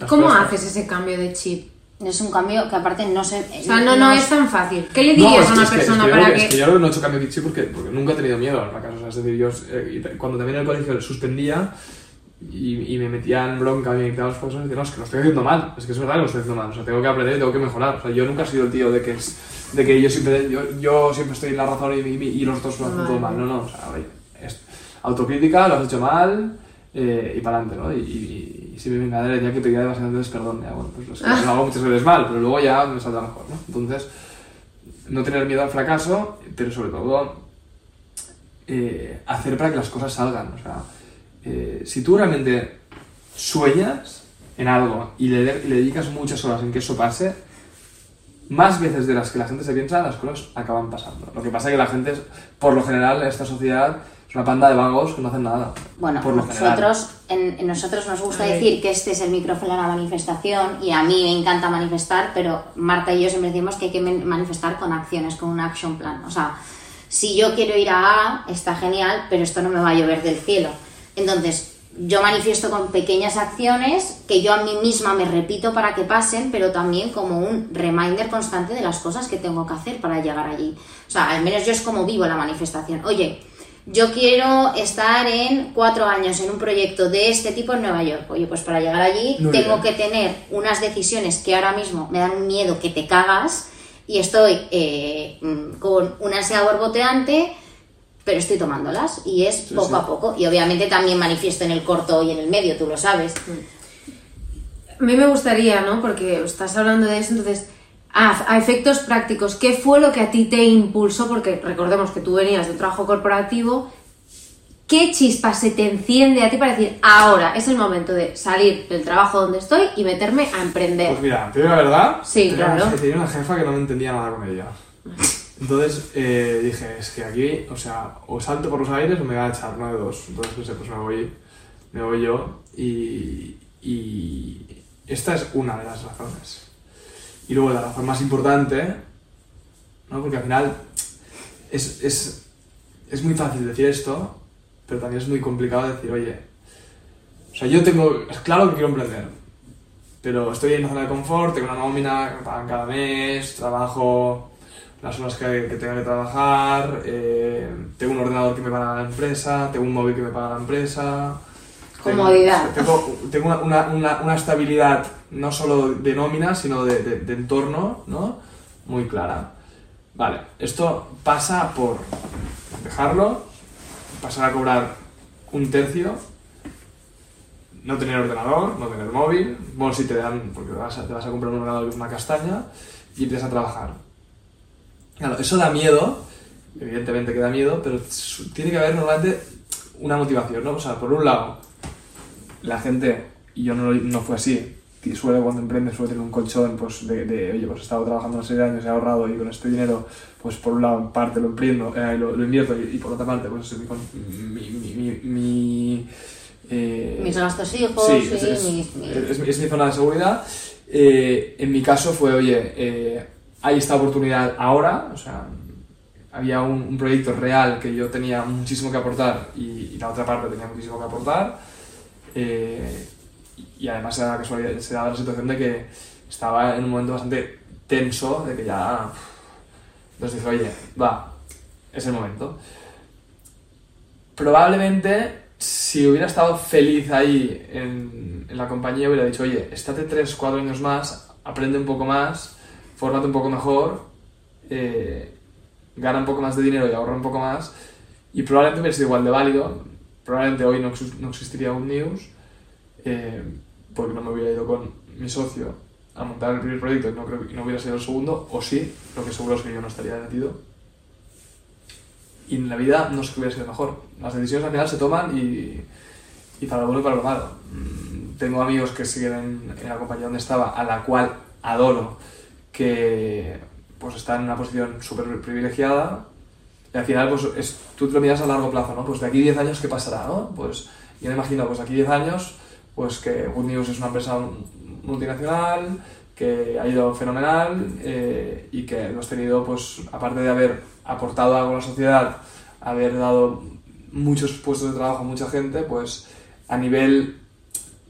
Las ¿Cómo cosas- haces ese cambio de chip? Es un cambio que aparte no se... O sea, no, no es tan fácil. ¿Qué le dirías No, a una es que- persona es que yo para creo que... Es que yo no he hecho cambio de chip porque, porque nunca he tenido miedo al fracaso. O sea, es decir, yo eh, y cuando también en el colegio suspendía y, y me metía en bronca y me quitaban los profesores, decía, no, es que lo estoy haciendo mal. Es que es verdad que lo estoy haciendo mal. O sea, tengo que aprender y tengo que mejorar. O sea, yo nunca he sido el tío de que, es, de que yo, siempre, yo, yo siempre estoy en la razón y, y, y los otros lo hacen todo mal. No, no. O sea, oye, es autocrítica, lo has hecho mal eh, y para adelante, ¿no? Y, y- y si me venga el día que pedía demasiadas veces perdón, ya, bueno, pues lo, sé, lo hago muchas veces mal, pero luego ya me saldrá mejor, ¿no? Entonces, no tener miedo al fracaso, pero sobre todo eh, hacer para que las cosas salgan. O sea, eh, si tú realmente sueñas en algo y le, de- le dedicas muchas horas en que eso pase, más veces de las que la gente se piensa, las cosas acaban pasando. Lo que pasa es que la gente, por lo general, esta sociedad es una panda de vagos que no hacen nada. Bueno, por lo general. nosotros, en, en nosotros nos gusta Ay. decir que este es el micrófono de la manifestación y a mí me encanta manifestar, pero Marta y yo siempre decimos que hay que manifestar con acciones, con un action plan. O sea, si yo quiero ir a A, está genial, pero esto no me va a llover del cielo. Entonces, yo manifiesto con pequeñas acciones que yo a mí misma me repito para que pasen, pero también como un reminder constante de las cosas que tengo que hacer para llegar allí. O sea, al menos yo es como vivo la manifestación. Oye, yo quiero estar en cuatro años en un proyecto de este tipo en Nueva York. Oye, pues para llegar allí Muy tengo bien. que tener unas decisiones que ahora mismo me dan un miedo que te cagas y estoy eh, mm, con una ansiedad borboteante, pero estoy tomándolas y es Sí, poco sí. a poco. Y obviamente también manifiesto en el corto y en el medio, tú lo sabes. A mí me gustaría, ¿no? Porque estás hablando de eso, entonces, a, a efectos prácticos, ¿qué fue lo que a ti te impulsó? Porque recordemos que tú venías de un trabajo corporativo. ¿Qué chispa se te enciende a ti para decir, ahora es el momento de salir del trabajo donde estoy y meterme a emprender? Pues mira, te digo la verdad. Sí, tenía claro. una- tenía una jefa que no me entendía nada con ella. Entonces eh, dije, es que aquí, o sea, o salto por los aires o me va a echar, no de dos. Entonces pensé, pues me voy, me voy yo y, y esta es una de las razones. Y luego la razón más importante, ¿no? porque al final es, es, es muy fácil decir esto, pero también es muy complicado decir, oye, o sea, yo tengo, es claro que quiero emprender, pero estoy en una zona de confort, tengo una nómina que me pagan cada mes, trabajo las horas que, que tenga que trabajar, eh, tengo un ordenador que me paga la empresa, tengo un móvil que me paga la empresa. Comodidad. Tengo, tengo una, una, una, estabilidad no solo de nómina, sino de, de, de entorno, ¿no? Muy clara. Vale, esto pasa por dejarlo, pasar a cobrar un tercio, no tener ordenador, no tener móvil, bueno, si te dan, porque te vas a, te vas a comprar un ordenador que es una castaña, y empiezas a trabajar. Claro, eso da miedo, evidentemente que da miedo, pero tiene que haber normalmente una motivación, ¿no? O sea, por un lado, la gente, y yo no, no fue así, que suele cuando emprende suele tener un colchón pues de, de, oye, pues he estado trabajando una serie de años, he ahorrado y con este dinero, pues por un lado en parte lo emprendo, eh, lo, lo invierto y, y por otra parte pues es mi, con- mi, mi, mi, mi, eh, Mis gastos hijos, Sí, sí, es, es- mis- es mi- es mi zona de seguridad. Eh, en mi caso fue, oye, eh, hay esta oportunidad ahora, o sea, había un, un proyecto real que yo tenía muchísimo que aportar y, y la otra parte tenía muchísimo que aportar. Eh, y además se daba, la casualidad, la situación de que estaba en un momento bastante tenso, de que ya... Entonces dije, oye, va, es el momento probablemente si hubiera estado feliz ahí en, en la compañía hubiera dicho, oye, estate 3, 4 años más, aprende un poco más, fórmate un poco mejor, eh, gana un poco más de dinero y ahorra un poco más y probablemente hubiera sido igual de válido, probablemente hoy no, exis- no existiría un news eh, porque no me hubiera ido con mi socio a montar el primer proyecto y no, hubiera sido el segundo, o sí, lo que seguro es que yo no estaría metido y en la vida no sé qué hubiera sido mejor. Las decisiones al final se toman y, para lo bueno y para lo malo. Mm, Tengo amigos que siguen en, en la compañía donde estaba, a la cual adoro, que pues está en una posición súper privilegiada y al final pues es, tú te lo miras a largo plazo, ¿no? Pues de aquí 10 años, ¿qué pasará, no? Pues yo me imagino, pues de aquí 10 años, pues que Good News es una empresa multinacional, que ha ido fenomenal eh, y que hemos tenido, pues, aparte de haber aportado algo a la sociedad, haber dado muchos puestos de trabajo a mucha gente, pues a nivel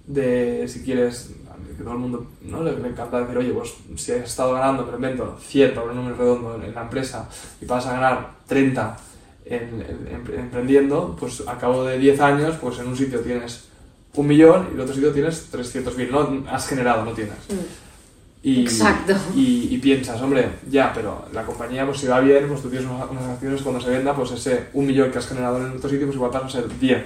de, si quieres, que todo el mundo ¿no? le, le encanta decir, oye, pues si has estado ganando, me invento, 100 por un número redondo en, en la empresa y vas a ganar 30 en, en- en- emprendiendo, pues a cabo de 10 años, pues en un sitio tienes un millón y en otro sitio tienes 300.000, no has generado, no tienes. Y, Exacto. Y, y piensas, hombre, ya, pero la compañía, pues si va bien, pues tú tienes unas, unas acciones cuando se venda, pues ese un millón que has generado en otro sitio, pues igual pasa a ser 10,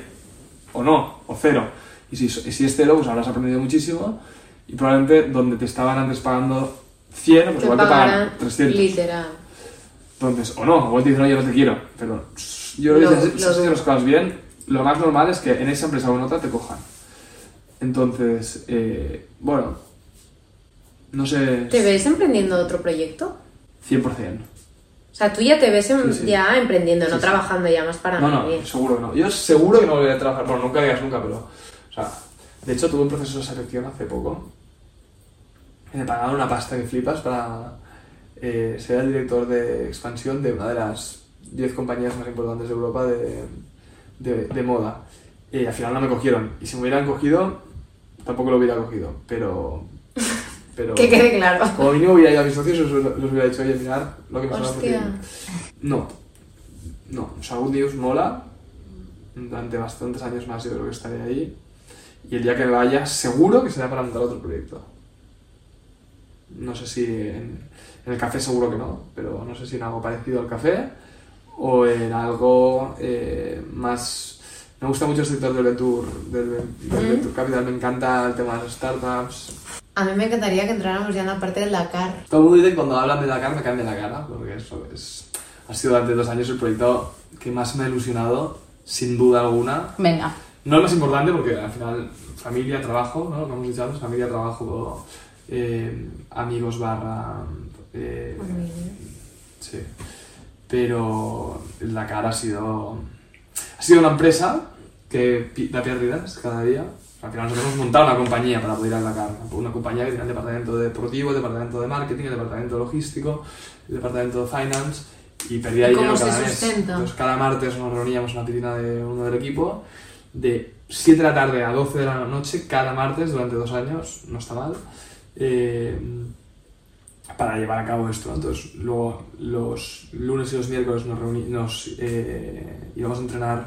o no, o cero. Y si, y si es cero, pues habrás aprendido muchísimo y probablemente donde te estaban antes pagando 100, pues Te igual te pagan 300. literal. Entonces, o no, igual te dicen, oye, no te quiero, pero yo creo Lo- que si haces las cosas bien, lo más normal es que en esa empresa o en otra te cojan. Entonces, eh, bueno, no sé, ¿Te ves emprendiendo otro proyecto? 100%. O sea, tú ya te ves en- Sí, sí. ya emprendiendo, no Sí, sí. trabajando ya más para No, no, seguro que no. Yo seguro que no volveré a trabajar, bueno, nunca digas nunca, pero, o sea, de hecho tuve un proceso de selección hace poco. Me pagaron una pasta que flipas para eh, ser el director de expansión de una de las 10 compañías más importantes de Europa de, de, de moda. Y al final no me cogieron. Y si me hubieran cogido, tampoco lo hubiera cogido. Pero. pero Que quede claro. Como mínimo hubiera ido a mis socios y los, los hubiera dicho, oye, mirad lo que me están ofreciendo. No, no, o sea, Good News mola. Durante bastantes años más yo creo que estaré ahí. Y el día que me vaya, seguro que será para montar otro proyecto. No sé si en, en el café seguro que no, pero no sé si en algo parecido al café o en algo eh, más... Me gusta mucho el sector del venture, del, del Mm. venture capital, me encanta el tema de las startups. A mí me encantaría que entráramos ya en la parte del Dakar. Todo el mundo dice que cuando hablan de Dakar me caen de la cara, porque eso es, ha sido durante dos años el proyecto que más me ha ilusionado, sin duda alguna. Venga. No es más importante porque al final familia, trabajo, ¿no? Lo que hemos dicho antes, familia, trabajo, eh, amigos barra... eh, sí. pero la cara ha sido, ha sido una empresa que da pérdidas cada día. Al final nosotros hemos montado una compañía para poder ir a la cara. Una compañía que tiene el departamento deportivo, el departamento de marketing, el departamento logístico, el departamento de finance y perdía ¿Y cómo dinero se cada mes. sustenta? Entonces cada martes nos reuníamos en la piscina de uno del equipo de 7 de la tarde a 12 de la noche cada martes durante dos años, no está mal, eh, para llevar a cabo esto. Entonces, luego los lunes y los miércoles nos, nos eh, íbamos a entrenar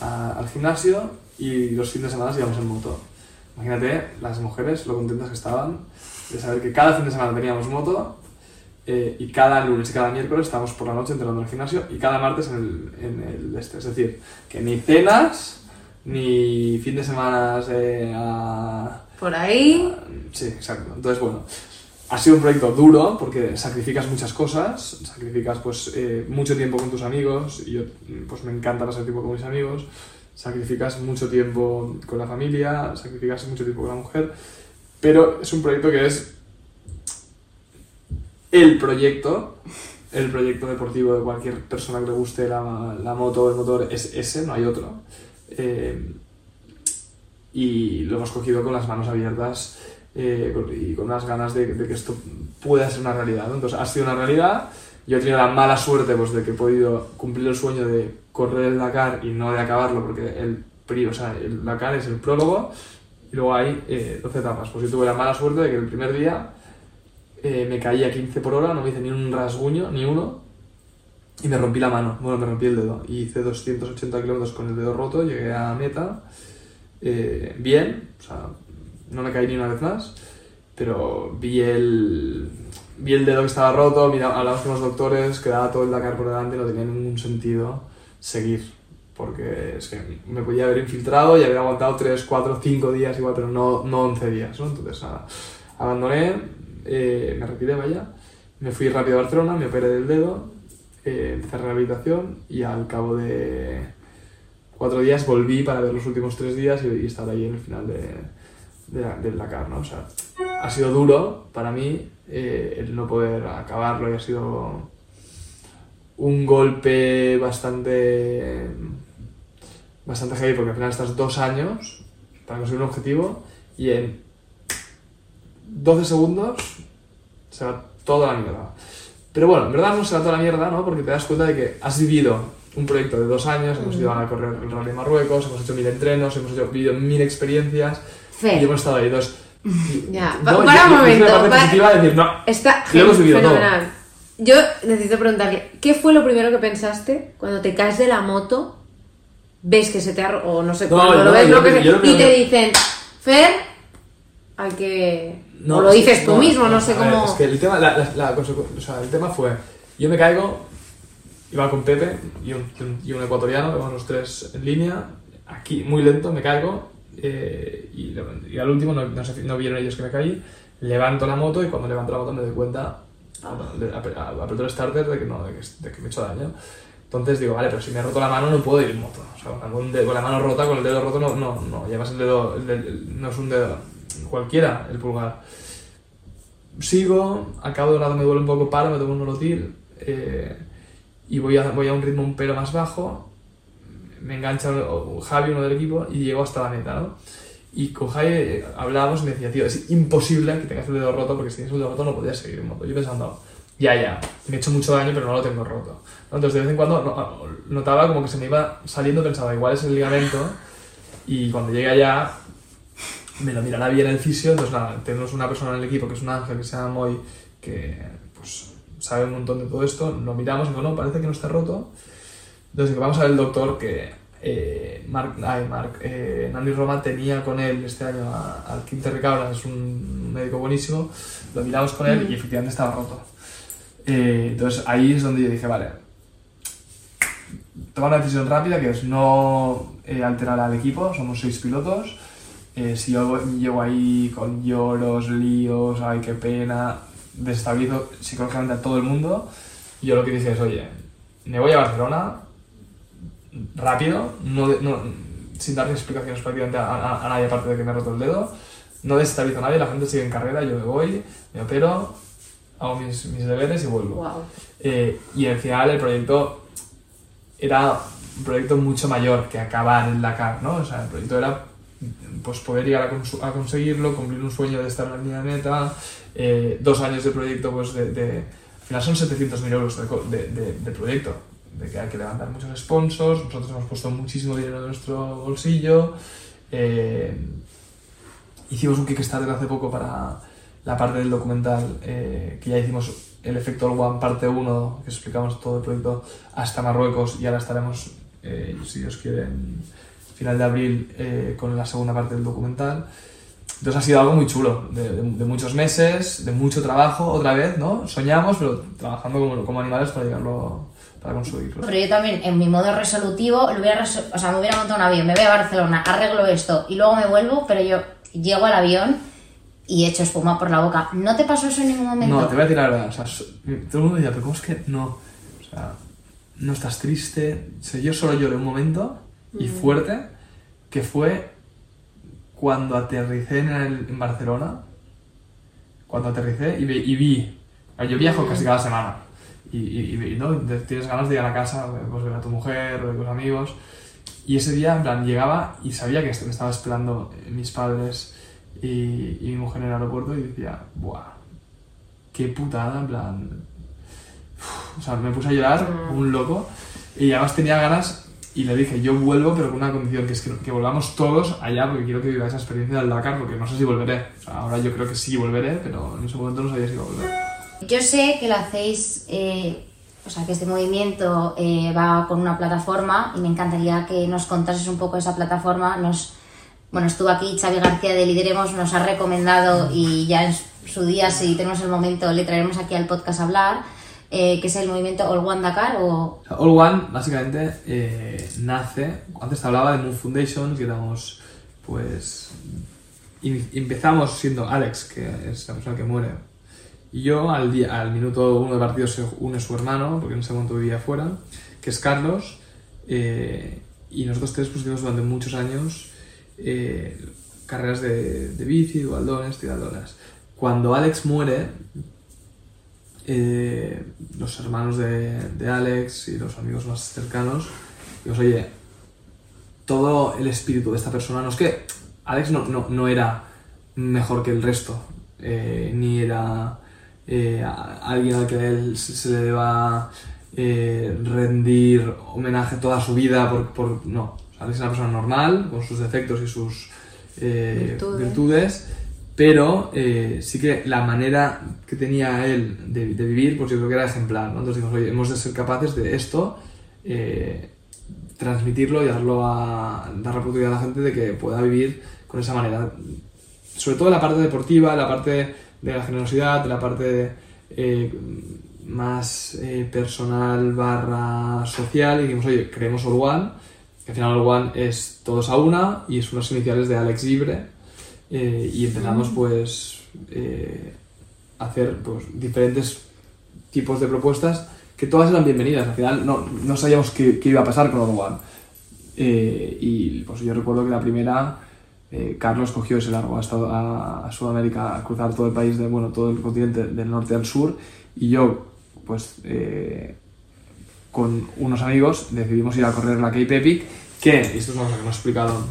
a- al gimnasio y los fines de semana íbamos en moto. Imagínate las mujeres lo contentas que estaban de saber que cada fin de semana teníamos moto eh, y cada lunes y cada miércoles estábamos por la noche entrenando en el gimnasio y cada martes en el, en el este. Es decir, que ni cenas ni fin de semana eh, a, Por ahí. Sí, exacto. Entonces, bueno, ha sido un proyecto duro porque sacrificas muchas cosas, sacrificas pues eh, mucho tiempo con tus amigos, y yo pues me encanta pasar tiempo con mis amigos, sacrificas mucho tiempo con la familia, sacrificas mucho tiempo con la mujer, pero es un proyecto que es el proyecto, el proyecto deportivo de cualquier persona que le guste la, la moto o el motor es ese, no hay otro. Eh, y lo hemos cogido con las manos abiertas eh, y con unas ganas de, que esto pueda ser una realidad. Entonces ha sido una realidad. Yo he tenido la mala suerte pues, de que he podido cumplir el sueño de correr el Dakar y no de acabarlo, porque el, o sea, el Dakar es el prólogo y luego hay eh, 12 etapas. Pues yo tuve la mala suerte de que el primer día eh, me caí a 15 por hora, no me hice ni un rasguño, ni uno, y me rompí la mano, bueno, me rompí el dedo. Y hice 280 kilómetros con el dedo roto, llegué a meta, eh, bien, o sea, no me caí ni una vez más, pero vi el, vi el dedo que estaba roto, mira, hablamos con los doctores, quedaba todo el Dakar por delante no tenía ningún sentido seguir, porque es que me podía haber infiltrado y haber aguantado 3, 4, 5 días igual, pero no, no 11 días, ¿no? Entonces, abandoné, eh, me retiré, vaya, me fui rápido a Barcelona, me operé del dedo, eh, empecé rehabilitación y al cabo de cuatro días volví para ver los últimos tres días y, estar ahí en el final de, de la- del Dakar, ¿no? O sea, ha sido duro para mí eh, el no poder acabarlo y ha sido un golpe bastante bastante heavy porque al final estás dos años para conseguir un objetivo y en 12 segundos se va toda la mierda. Pero bueno, en verdad no se va toda la mierda, ¿no? Porque te das cuenta de que has vivido un proyecto de dos años, hemos ido a correr el Rally de Marruecos, hemos hecho mil entrenos, hemos hecho, vivido mil experiencias Fe. y hemos estado ahí dos. y- Ya, no, para un momento, parte para- positiva de decir, no, Está Lo hemos vivido todo. fenomenal. Yo necesito preguntarle, ¿qué fue lo primero que pensaste cuando te caes de la moto? Ves que se te ha... o no sé No, cuándo lo ves, yo lo lo que que- sea, yo lo y te dicen, Fer, hay que... No, o lo es dices tú no, mismo, no, sé a ver, cómo... es que el tema, la, la- la o sea, el tema fue, yo me caigo, iba con Pepe y un, y un- ecuatoriano, íbamos los tres en línea, aquí muy lento, me caigo eh, y, y al último no, no, sé- no vieron ellos que me caí, levanto la moto y cuando levanto la moto me doy cuenta, aprieto el starter de que, no, de que, de que me he hecho daño. Entonces digo, vale, pero si me he roto la mano no puedo ir en moto. O sea, con, dedo- con la mano rota, con el dedo roto, no, no, no. Llevas el dedo, el el- no es un dedo cualquiera, el pulgar. Sigo, al cabo de rato me duele un poco, paro, me tomo un nolotil eh, y voy a, voy a un ritmo un pelo más bajo. Me engancha Javi, uno del equipo, y llego hasta la meta, ¿no? Y con Javi eh, hablábamos y me decía, tío, es imposible que tengas el dedo roto porque si tienes el dedo roto no podías seguir en moto. Yo pensando, ya, ya, me he hecho mucho daño pero no lo tengo roto. Entonces de vez en cuando no- notaba como que se me iba saliendo, pensaba, igual es el ligamento. Y cuando llegué allá, me lo mirará bien el fisio. Entonces nada, tenemos una persona en el equipo que es un ángel que se llama Moy, que pues sabe un montón de todo esto. Lo miramos y digo, no, parece que no está roto. Entonces vamos a ver el doctor que eh, Marc, ay, Marc, eh, Roma tenía con él este año al Quinte Ricabra, es un médico buenísimo. Lo miramos con él y efectivamente estaba roto. Eh, entonces ahí es donde yo dije, vale, toma una decisión rápida que es no eh, alterar al equipo, somos seis pilotos. Eh, si yo llego ahí con lloros, líos, ay, qué pena, desestabilizo psicológicamente a todo el mundo. Yo lo que dije es, oye, me voy a Barcelona rápido, no, no- sin darle explicaciones prácticamente a, a- a nadie aparte de que me he roto el dedo. No desestabilizo a nadie, la gente sigue en carrera, yo me voy, me opero, hago mis, mis deberes y vuelvo. Wow. Eh, y al final el proyecto era un proyecto mucho mayor que acabar en Dakar, ¿no? O sea, el proyecto era pues poder llegar a, cons- a conseguirlo, cumplir un sueño de estar en la línea de meta, eh, dos años de proyecto, pues de, al final son 700.000 euros de, de- de- proyecto, de que hay que levantar muchos sponsors, nosotros hemos puesto muchísimo dinero en nuestro bolsillo, eh, hicimos un Kickstarter hace poco para la parte del documental, eh, que ya hicimos el efecto One parte 1, que explicamos todo el proyecto hasta Marruecos y ahora estaremos, si Dios quiere, final de abril eh, con la segunda parte del documental. Entonces ha sido algo muy chulo, de, de- de muchos meses, de mucho trabajo, otra vez, ¿no? Soñamos, pero trabajando como, como animales para llegarlo, para conseguirlo. Pero yo también, en mi modo resolutivo, lo hubiera resol- o sea, me hubiera montado un avión, me voy a Barcelona, arreglo esto y luego me vuelvo, pero yo llego al avión y echo espuma por la boca. ¿No te pasó eso en ningún momento? No, te voy a decir la verdad. O sea, todo el mundo decía, pero ¿cómo es que no? O sea, no estás triste. O sea, yo solo lloré un momento y fuerte, que fue cuando aterricé en, el- en Barcelona. Cuando aterricé y, vi- y vi. Yo viajo casi cada semana. Y, y- ¿no? Tienes ganas de ir a la casa, pues ver a tu mujer, ver a tus amigos. Y ese día, en plan, llegaba y sabía que me estaba esperando eh, mis padres y, y mi mujer en el aeropuerto y decía, ¡buah! ¡Qué putada! En plan. uf, o sea, me puse a llorar, como un loco. Y además tenía ganas y le dije, yo vuelvo, pero con una condición, que es que, que volvamos todos allá porque quiero que viva esa experiencia del Dakar, porque no sé si volveré. O sea, ahora yo creo que sí volveré, pero en ese momento no sabía si iba a volver. Yo sé que lo hacéis, eh, o sea, que este movimiento eh, va con una plataforma y me encantaría que nos contases un poco esa plataforma. Nos, bueno, estuvo aquí Xavi García de Lideremos, nos ha recomendado y ya en su día, si tenemos el momento, le traeremos aquí al podcast a hablar, eh, que es el movimiento All One Dakar o... All One básicamente eh, nace, antes te hablaba de Moon Foundation, que éramos, pues, empezamos siendo Alex, que es la persona que muere, y yo al, día, al minuto uno de partido se une su hermano, porque en ese momento vivía afuera, que es Carlos, eh, y nosotros tres pusimos durante muchos años eh, carreras de, de bici, dualdones, tiradoras. Cuando Alex muere, eh, los hermanos de, de Alex y los amigos más cercanos, digo, oye, todo el espíritu de esta persona, no es que Alex no, no, no era mejor que el resto, eh, ni era eh, a- alguien al que él se, se le deba rendir homenaje toda su vida por, por- no, Alex es una persona normal, con sus defectos y sus Virtudes. virtudes, pero eh, sí que la manera que tenía él de, vivir, pues yo creo que era ejemplar, ¿no? Entonces dijimos, oye, hemos de ser capaces de esto, eh, transmitirlo y darlo a, dar la oportunidad a la gente de que pueda vivir con esa manera. Sobre todo la parte deportiva, la parte de la generosidad, la parte eh, más eh, personal barra social, y dijimos, oye, creemos All One, que al final All One es todos a una y es unas iniciales de Alex Libre, eh, y empezamos pues eh, a hacer pues, diferentes tipos de propuestas que todas eran bienvenidas. Al final no, no sabíamos qué, qué iba a pasar con One. Eh, y pues yo recuerdo que la primera, eh, Carlos cogió ese largo hasta a, Sudamérica, a cruzar todo el país, de, bueno, todo el continente del norte al sur, y yo, pues, con unos amigos decidimos ir a correr la Cape Epic, que, esto es una cosa que no he explicado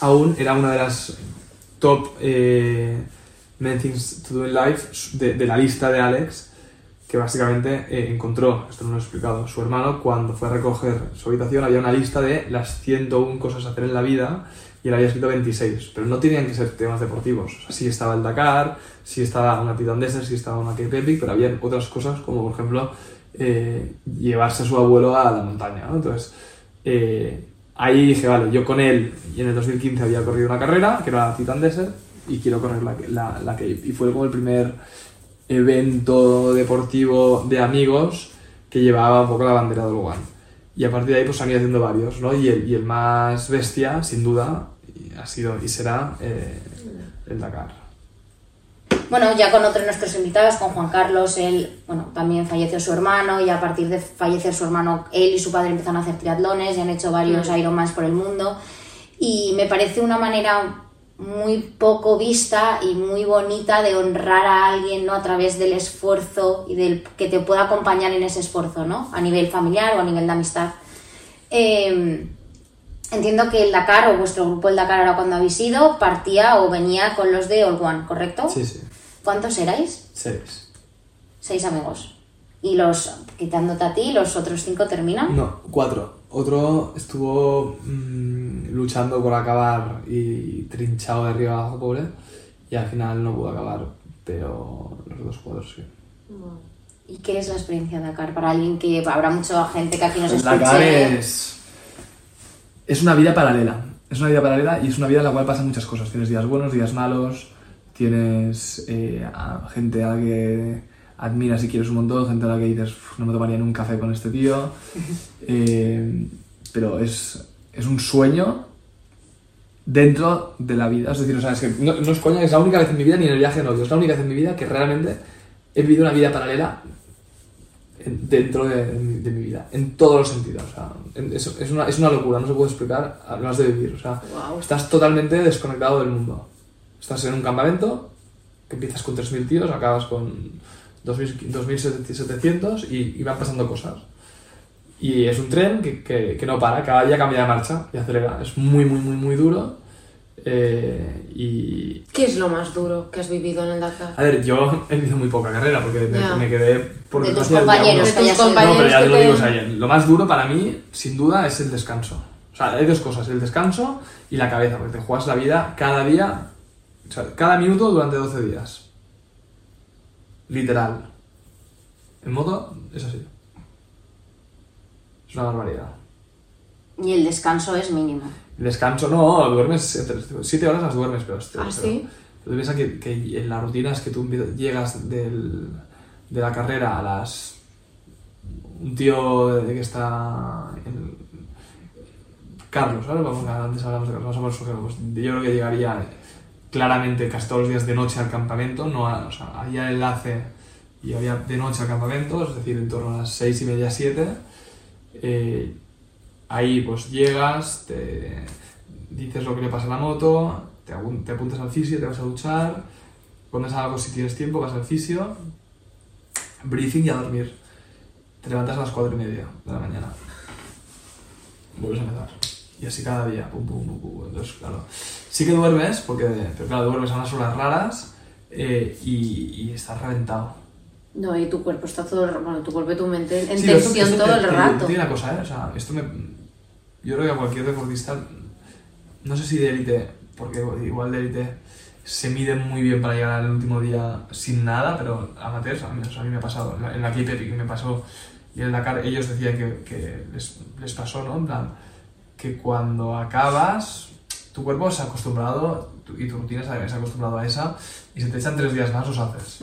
aún, era una de las top eh, main things to do in life de, de la lista de Alex, que básicamente eh, encontró, esto no lo he explicado, su hermano cuando fue a recoger su habitación había una lista de las 101 cosas a hacer en la vida y él había escrito 26, pero no tenían que ser temas deportivos. O estaba el Dakar, sí estaba una Titan Desert, sí estaba una Cape Epic, pero había otras cosas como por ejemplo eh, llevarse a su abuelo a la montaña. ¿no? Entonces eh, ahí dije, vale, yo con él y en el 2015 había corrido una carrera que era la Titan Desert y quiero correr la, la, la Cape. Y fue como el primer evento deportivo de amigos que llevaba un poco la bandera del One. Y a partir de ahí pues han ido haciendo varios, ¿no? Y el, y el más bestia, sin duda, ha sido y será eh, el Dakar. Bueno, ya con otros de nuestros invitados, con Juan Carlos, él, bueno, también falleció su hermano y a partir de fallecer su hermano, él y su padre empezaron a hacer triatlones y han hecho varios Ironmans por el mundo. Y me parece una manera muy poco vista y muy bonita de honrar a alguien, ¿no? A través del esfuerzo y del que te pueda acompañar en ese esfuerzo, ¿no? A nivel familiar o a nivel de amistad. Eh, entiendo que el Dakar o vuestro grupo el Dakar ahora cuando habéis ido partía o venía con los de All One, ¿correcto? Sí, sí. ¿Cuántos erais? Seis. Seis amigos. Y los, quitándote a ti, los otros cinco terminan. No, cuatro. Otro estuvo mm, luchando por acabar y trinchado de arriba abajo, pobre. Y al final no pudo acabar, pero los dos cuatro sí. ¿Y qué es la experiencia de Dakar? Para alguien que habrá mucha gente que aquí nos El escuche. Dakar es. Es una vida paralela. Es una vida paralela y es una vida en la cual pasan muchas cosas. Tienes días buenos, días malos. Tienes eh, a gente a la que admiras y quieres un montón. Gente a la que dices, "Uf, no me tomaría ni un café con este tío. Eh, pero es, es un sueño dentro de la vida. Es decir, o sea, es que no, no es coña, es la única vez en mi vida, ni en el viaje no, es la única vez en mi vida que realmente he vivido una vida paralela dentro de, de mi, de mi vida, en todos los sentidos. O sea, es, es una, es una locura, no se puede explicar, además de vivir. O sea, Guau. estás totalmente desconectado del mundo. Estás en un campamento que empiezas con 3.000 tíos, acabas con 2.000 2.700 y, y van pasando cosas. Y es un tren que, que- que no para, cada día cambia de marcha y acelera. Es muy, muy, muy, muy duro. Eh, y, ¿Qué es lo más duro que has vivido en el Dakar? a ver, yo he vivido muy poca carrera porque me, quedé por De tus compañeros, De tus. No, pero ya te lo digo, o te- sea, lo más duro para mí, sin duda, es el descanso. O sea, hay dos cosas, el descanso y la cabeza, porque te juegas la vida cada día, o sea, cada minuto durante 12 días. Literal. En moto es así. Es una barbaridad. Y el descanso es mínimo. El descanso no, duermes entre 7 horas las duermes, pero... ¿Ah, pero- sí? Tú piensas que, que en la rutina es que tú llegas del- de la carrera a las... Un tío que está en... Carlos, ¿sabes? Vamos, antes hablamos de Carlos, vamos a poner su ejemplo. Pues yo creo que llegaría claramente casi todos los días de noche al campamento, no a- o sea, había enlace y había de noche al campamento, es decir, en torno a las seis y media, siete. Eh, ahí pues llegas, te dices lo que le pasa a la moto, te, te apuntas al fisio, te vas a duchar, comes algo si tienes tiempo, vas al fisio, briefing y a dormir. Te levantas a las cuatro y media de la mañana. Vuelves a empezar. Y así cada día, pum, pum, pum, pum. Entonces, claro, sí que duermes, porque, pero claro, duermes a unas horas raras eh, y, y estás reventado. No, y tu cuerpo está todo el bueno, tu cuerpo y tu mente en Sí, tensión todo el rato. una cosa, ¿eh? O sea, esto me... Yo creo que a cualquier deportista, no sé si de élite, porque igual de élite se miden muy bien para llegar al último día sin nada, pero amateurs, a mí, a mí me ha pasado, en la, en la Cape Epic me pasó, y en Dakar ellos decían que, que les, les pasó, ¿no? En plan, que cuando acabas, tu cuerpo se ha acostumbrado, tu- y tu rutina se ha acostumbrado a esa, y se te echan tres días más, los haces.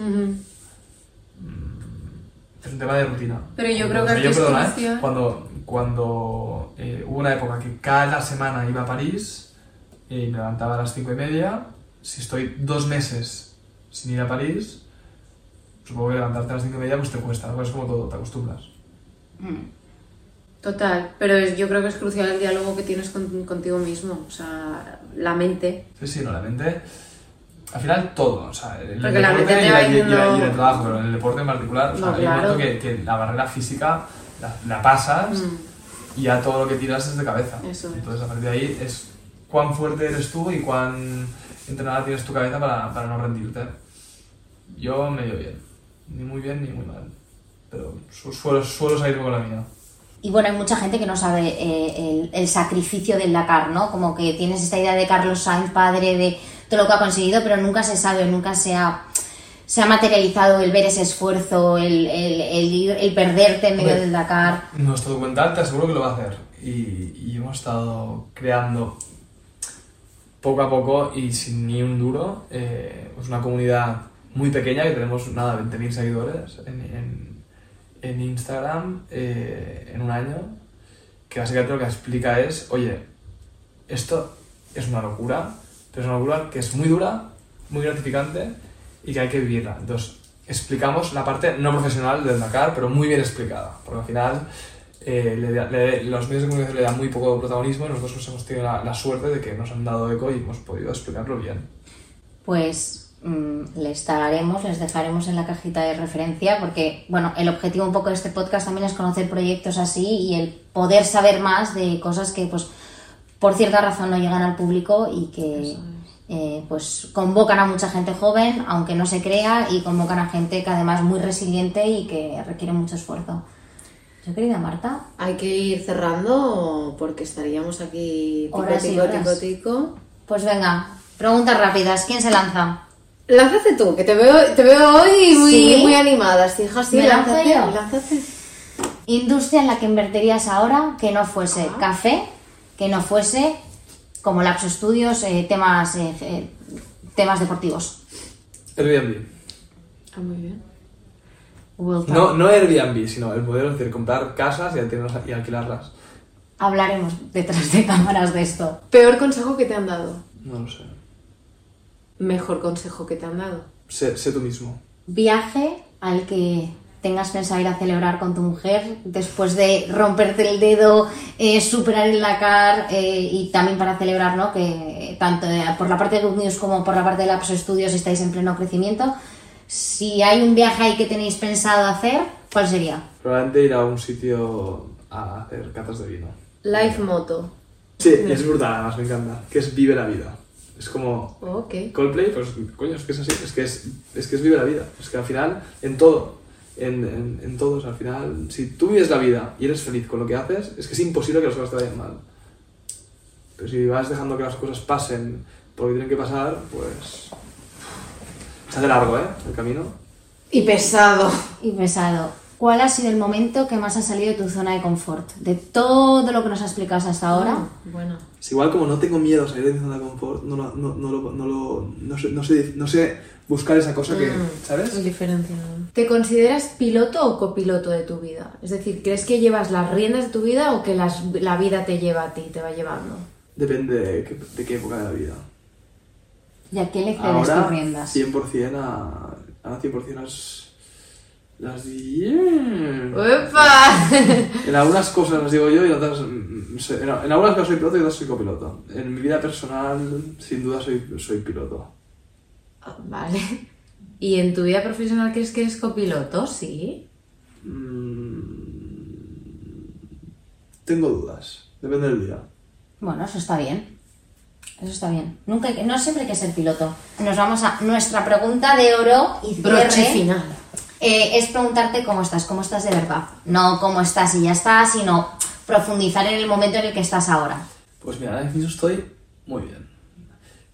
Es un tema de rutina. Pero yo creo que sea, aquí yo, perdona, ¿eh? Cuando, cuando eh, hubo una época que cada semana iba a París y me levantaba a las cinco y media, si estoy dos meses sin ir a París, supongo que levantarte a las cinco y media pues te cuesta, ¿no? es como todo, te acostumbras. Total, pero es- yo creo que es crucial el diálogo que tienes con- contigo mismo, o sea, la mente. Sí, sí, no, la mente... Al final todo, o sea, el Porque la deporte te y, la- y- y la- el trabajo, pero en el deporte en particular, o sea, No, hay un claro. momento que, que la barrera física la, la pasas Mm. y ya todo lo que tiras es de cabeza. Eso es. Entonces, a partir de ahí es cuán fuerte eres tú y cuán entrenada tienes tu cabeza para, para no rendirte. Yo medio bien. Ni muy bien ni muy mal. Pero su- suelo, suelo salirme con la mía. Y bueno, hay mucha gente que no sabe eh, el, el sacrificio del Dakar, ¿no? Como que tienes esta idea de Carlos Sainz, padre de todo lo que ha conseguido, pero nunca se sabe, nunca se ha, se ha materializado el ver ese esfuerzo, el, el, el el perderte en medio Hombre. del Dakar. Nuestro documental te aseguro que lo va a hacer. Y, y hemos estado creando poco a poco y sin ni un duro. eh, es una comunidad muy pequeña que tenemos, nada, 20.000 seguidores en, en- en Instagram eh, en un año. Que básicamente lo que explica es, oye, esto es una locura, pero es que es muy dura, muy gratificante y que hay que vivirla. Entonces, explicamos la parte no profesional del Dakar, pero muy bien explicada, porque al final eh, los medios de comunicación le dan muy poco protagonismo y nosotros pues, hemos tenido la, la suerte de que nos han dado eco y hemos podido explicarlo bien. Pues mm, les tagaremos, les dejaremos en la cajita de referencia, porque, bueno, el objetivo un poco de este podcast también es conocer proyectos así y el poder saber más de cosas que, pues, por cierta razón no llegan al público y que, eh, pues, convocan a mucha gente joven, aunque no se crea, y convocan a gente que además es muy resiliente y que requiere mucho esfuerzo. Yo, querida Marta, Hay que ir cerrando porque estaríamos aquí tico, Horas y tico, horas. tico, tico. pues venga, preguntas rápidas. ¿Quién se lanza? Lánzate tú, que te veo, te veo hoy muy, ¿Sí? muy animada. Sí, hija, sí, ¿Me lanzo lánzate, yo? lánzate. Industria en la que invertirías ahora que no fuese Ah. café, que no fuese como Lapso Studios, eh, temas, eh, eh, temas deportivos. Airbnb. Ah, muy bien. No, no Airbnb, sino el modelo es decir, comprar casas y, alquilarlas- y alquilarlas. Hablaremos detrás de cámaras de esto. Peor consejo que te han dado. No lo sé. Mejor consejo que te han dado. Sé, sé tú mismo. Viaje al que tengas pensado ir a celebrar con tu mujer después de romperte el dedo, eh, superar el Dakar eh, y también para celebrar, ¿no? Que tanto eh, por la parte de Good News como por la parte de Lapso Studios estáis en pleno crecimiento. Si hay un viaje ahí que tenéis pensado hacer, ¿cuál sería? Probablemente ir a un sitio a hacer catas de vino. Life Moto. Sí, es brutal, además me encanta. Que es vive la vida. Es como Ok. Coldplay, pues coño, es que es así. Es que es, es que es vive la vida. Es que al final, en todo, en, en, en todo, o sea, al final, si tú vives la vida y eres feliz con lo que haces, es que es imposible que las cosas te vayan mal. Pero si vas dejando que las cosas pasen porque tienen que pasar, pues. Se hace largo, ¿eh? El camino. Y pesado. Y pesado. ¿Cuál ha sido el momento que más ha salido de tu zona de confort? De todo lo que nos has explicado hasta ahora. Ah, bueno. Es igual como no tengo miedo a salir de mi zona de confort, no, no, no, no, lo- no, lo- no, sé, no, sé, no sé buscar esa cosa que, Mm. ¿sabes? Es diferente. ¿no? ¿Te consideras piloto o copiloto de tu vida? Es decir, ¿crees que llevas las riendas de tu vida o que las- la vida te lleva a ti, te va llevando? Depende de qué, de qué época de la vida. ¿Y a qué le cedes Ahora, tus riendas? 100% a, a 100% las... Las... di- ¡Uepa! En algunas cosas las digo yo y en otras... mm, En, algunas cosas soy piloto y en otras soy copiloto. En mi vida personal, sin duda, soy, soy piloto. Ah, Vale. ¿Y en tu vida profesional crees que eres copiloto? Sí. Mm, Tengo dudas. Depende del día. Bueno, eso está bien. Eso está bien. Nunca hay que- no siempre hay que ser piloto. Nos vamos a nuestra pregunta de oro y Broche cierre. final. Eh, es preguntarte cómo estás, cómo estás de verdad. No cómo estás y ya está, sino profundizar en el momento en el que estás ahora. Pues mira, ahora mismo estoy muy bien.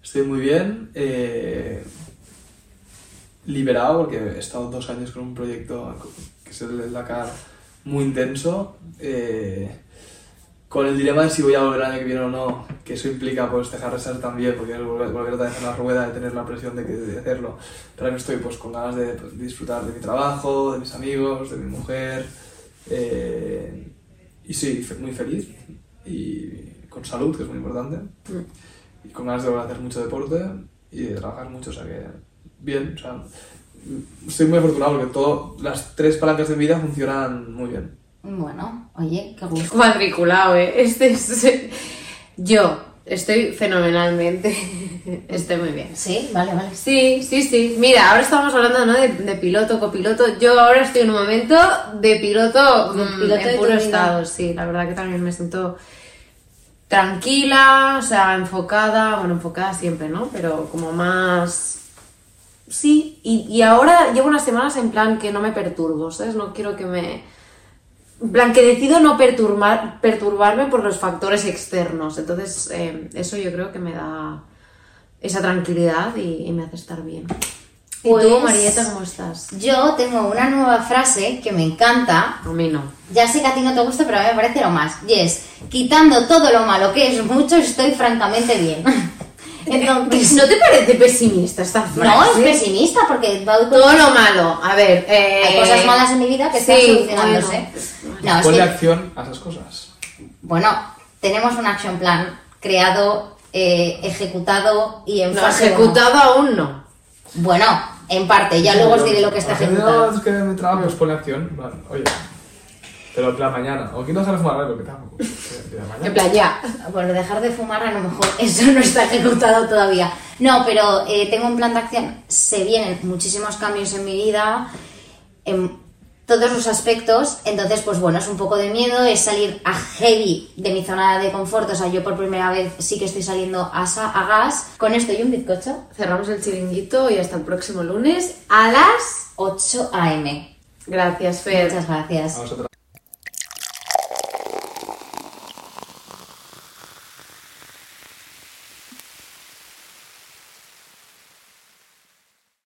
Estoy muy bien. eh, liberado porque he estado dos años con un proyecto que es el del Dakar muy intenso. eh, con el dilema de si voy a volver el año que viene o no, que eso implica pues dejar de ser también, porque es volver, volver otra vez en la rueda, de tener la presión de, que, de hacerlo. Pero ahora estoy pues con ganas de pues, disfrutar de mi trabajo, de mis amigos, de mi mujer. eh, y sí, muy feliz. Y con salud, que es muy importante. Y con ganas de volver a hacer mucho deporte y de trabajar mucho, o sea que bien, o sea, estoy muy afortunado porque todo, las tres palancas de mi vida funcionan muy bien. Bueno, oye, qué gusto. Cuadriculado, ¿eh? Este es... Yo estoy fenomenalmente. Estoy muy bien. Sí, vale, vale. Sí, sí, sí. Mira, ahora estamos hablando ¿no? de, de piloto, copiloto. Yo ahora estoy en un momento de piloto, De mm, piloto en de puro vida. estado. Sí, la verdad que también me siento tranquila, o sea, enfocada, bueno, enfocada siempre, ¿no? Pero como más... Sí, y, y ahora llevo unas semanas en plan que no me perturbo, ¿sabes? No quiero que me... En plan, que decido no perturbar, perturbarme por los factores externos. Entonces, eh, eso yo creo que me da esa tranquilidad y, y me hace estar bien. ¿Y tú, Pues- Marieta, cómo estás? Yo tengo una nueva frase que me encanta. A mí no. Ya sé que a ti no te gusta, pero a mí me parece lo más. Y es, quitando todo lo malo que es mucho, estoy francamente bien. Entonces, ¿No te parece pesimista esta frase? no es pesimista porque va Todo lo malo. A ver, eh, hay cosas malas en mi vida que están solucionándose. bueno. No, es Ponle que, acción a esas cosas. bueno, tenemos un action plan creado, eh, ejecutado y en No, fase uno. ejecutado aún no. Bueno, en parte, ya luego os diré lo que está ejecutado. No, es que me traba, pues ponle acción. Vale, oye. Pero en plan mañana. O quiero dejar de fumar, lo que tampoco. En plan, ya. Bueno, dejar de fumar a lo mejor eso no está ejecutado todavía. No, pero eh, tengo un plan de acción. Se vienen muchísimos cambios en mi vida, en todos los aspectos. Entonces, pues bueno, es un poco de miedo, es salir a heavy de mi zona de confort. O sea, yo por primera vez sí que estoy saliendo a, sa- a gas con esto y un bizcocho. Cerramos el chiringuito y hasta el próximo lunes a las 8 AM. Gracias, Fer. Muchas gracias.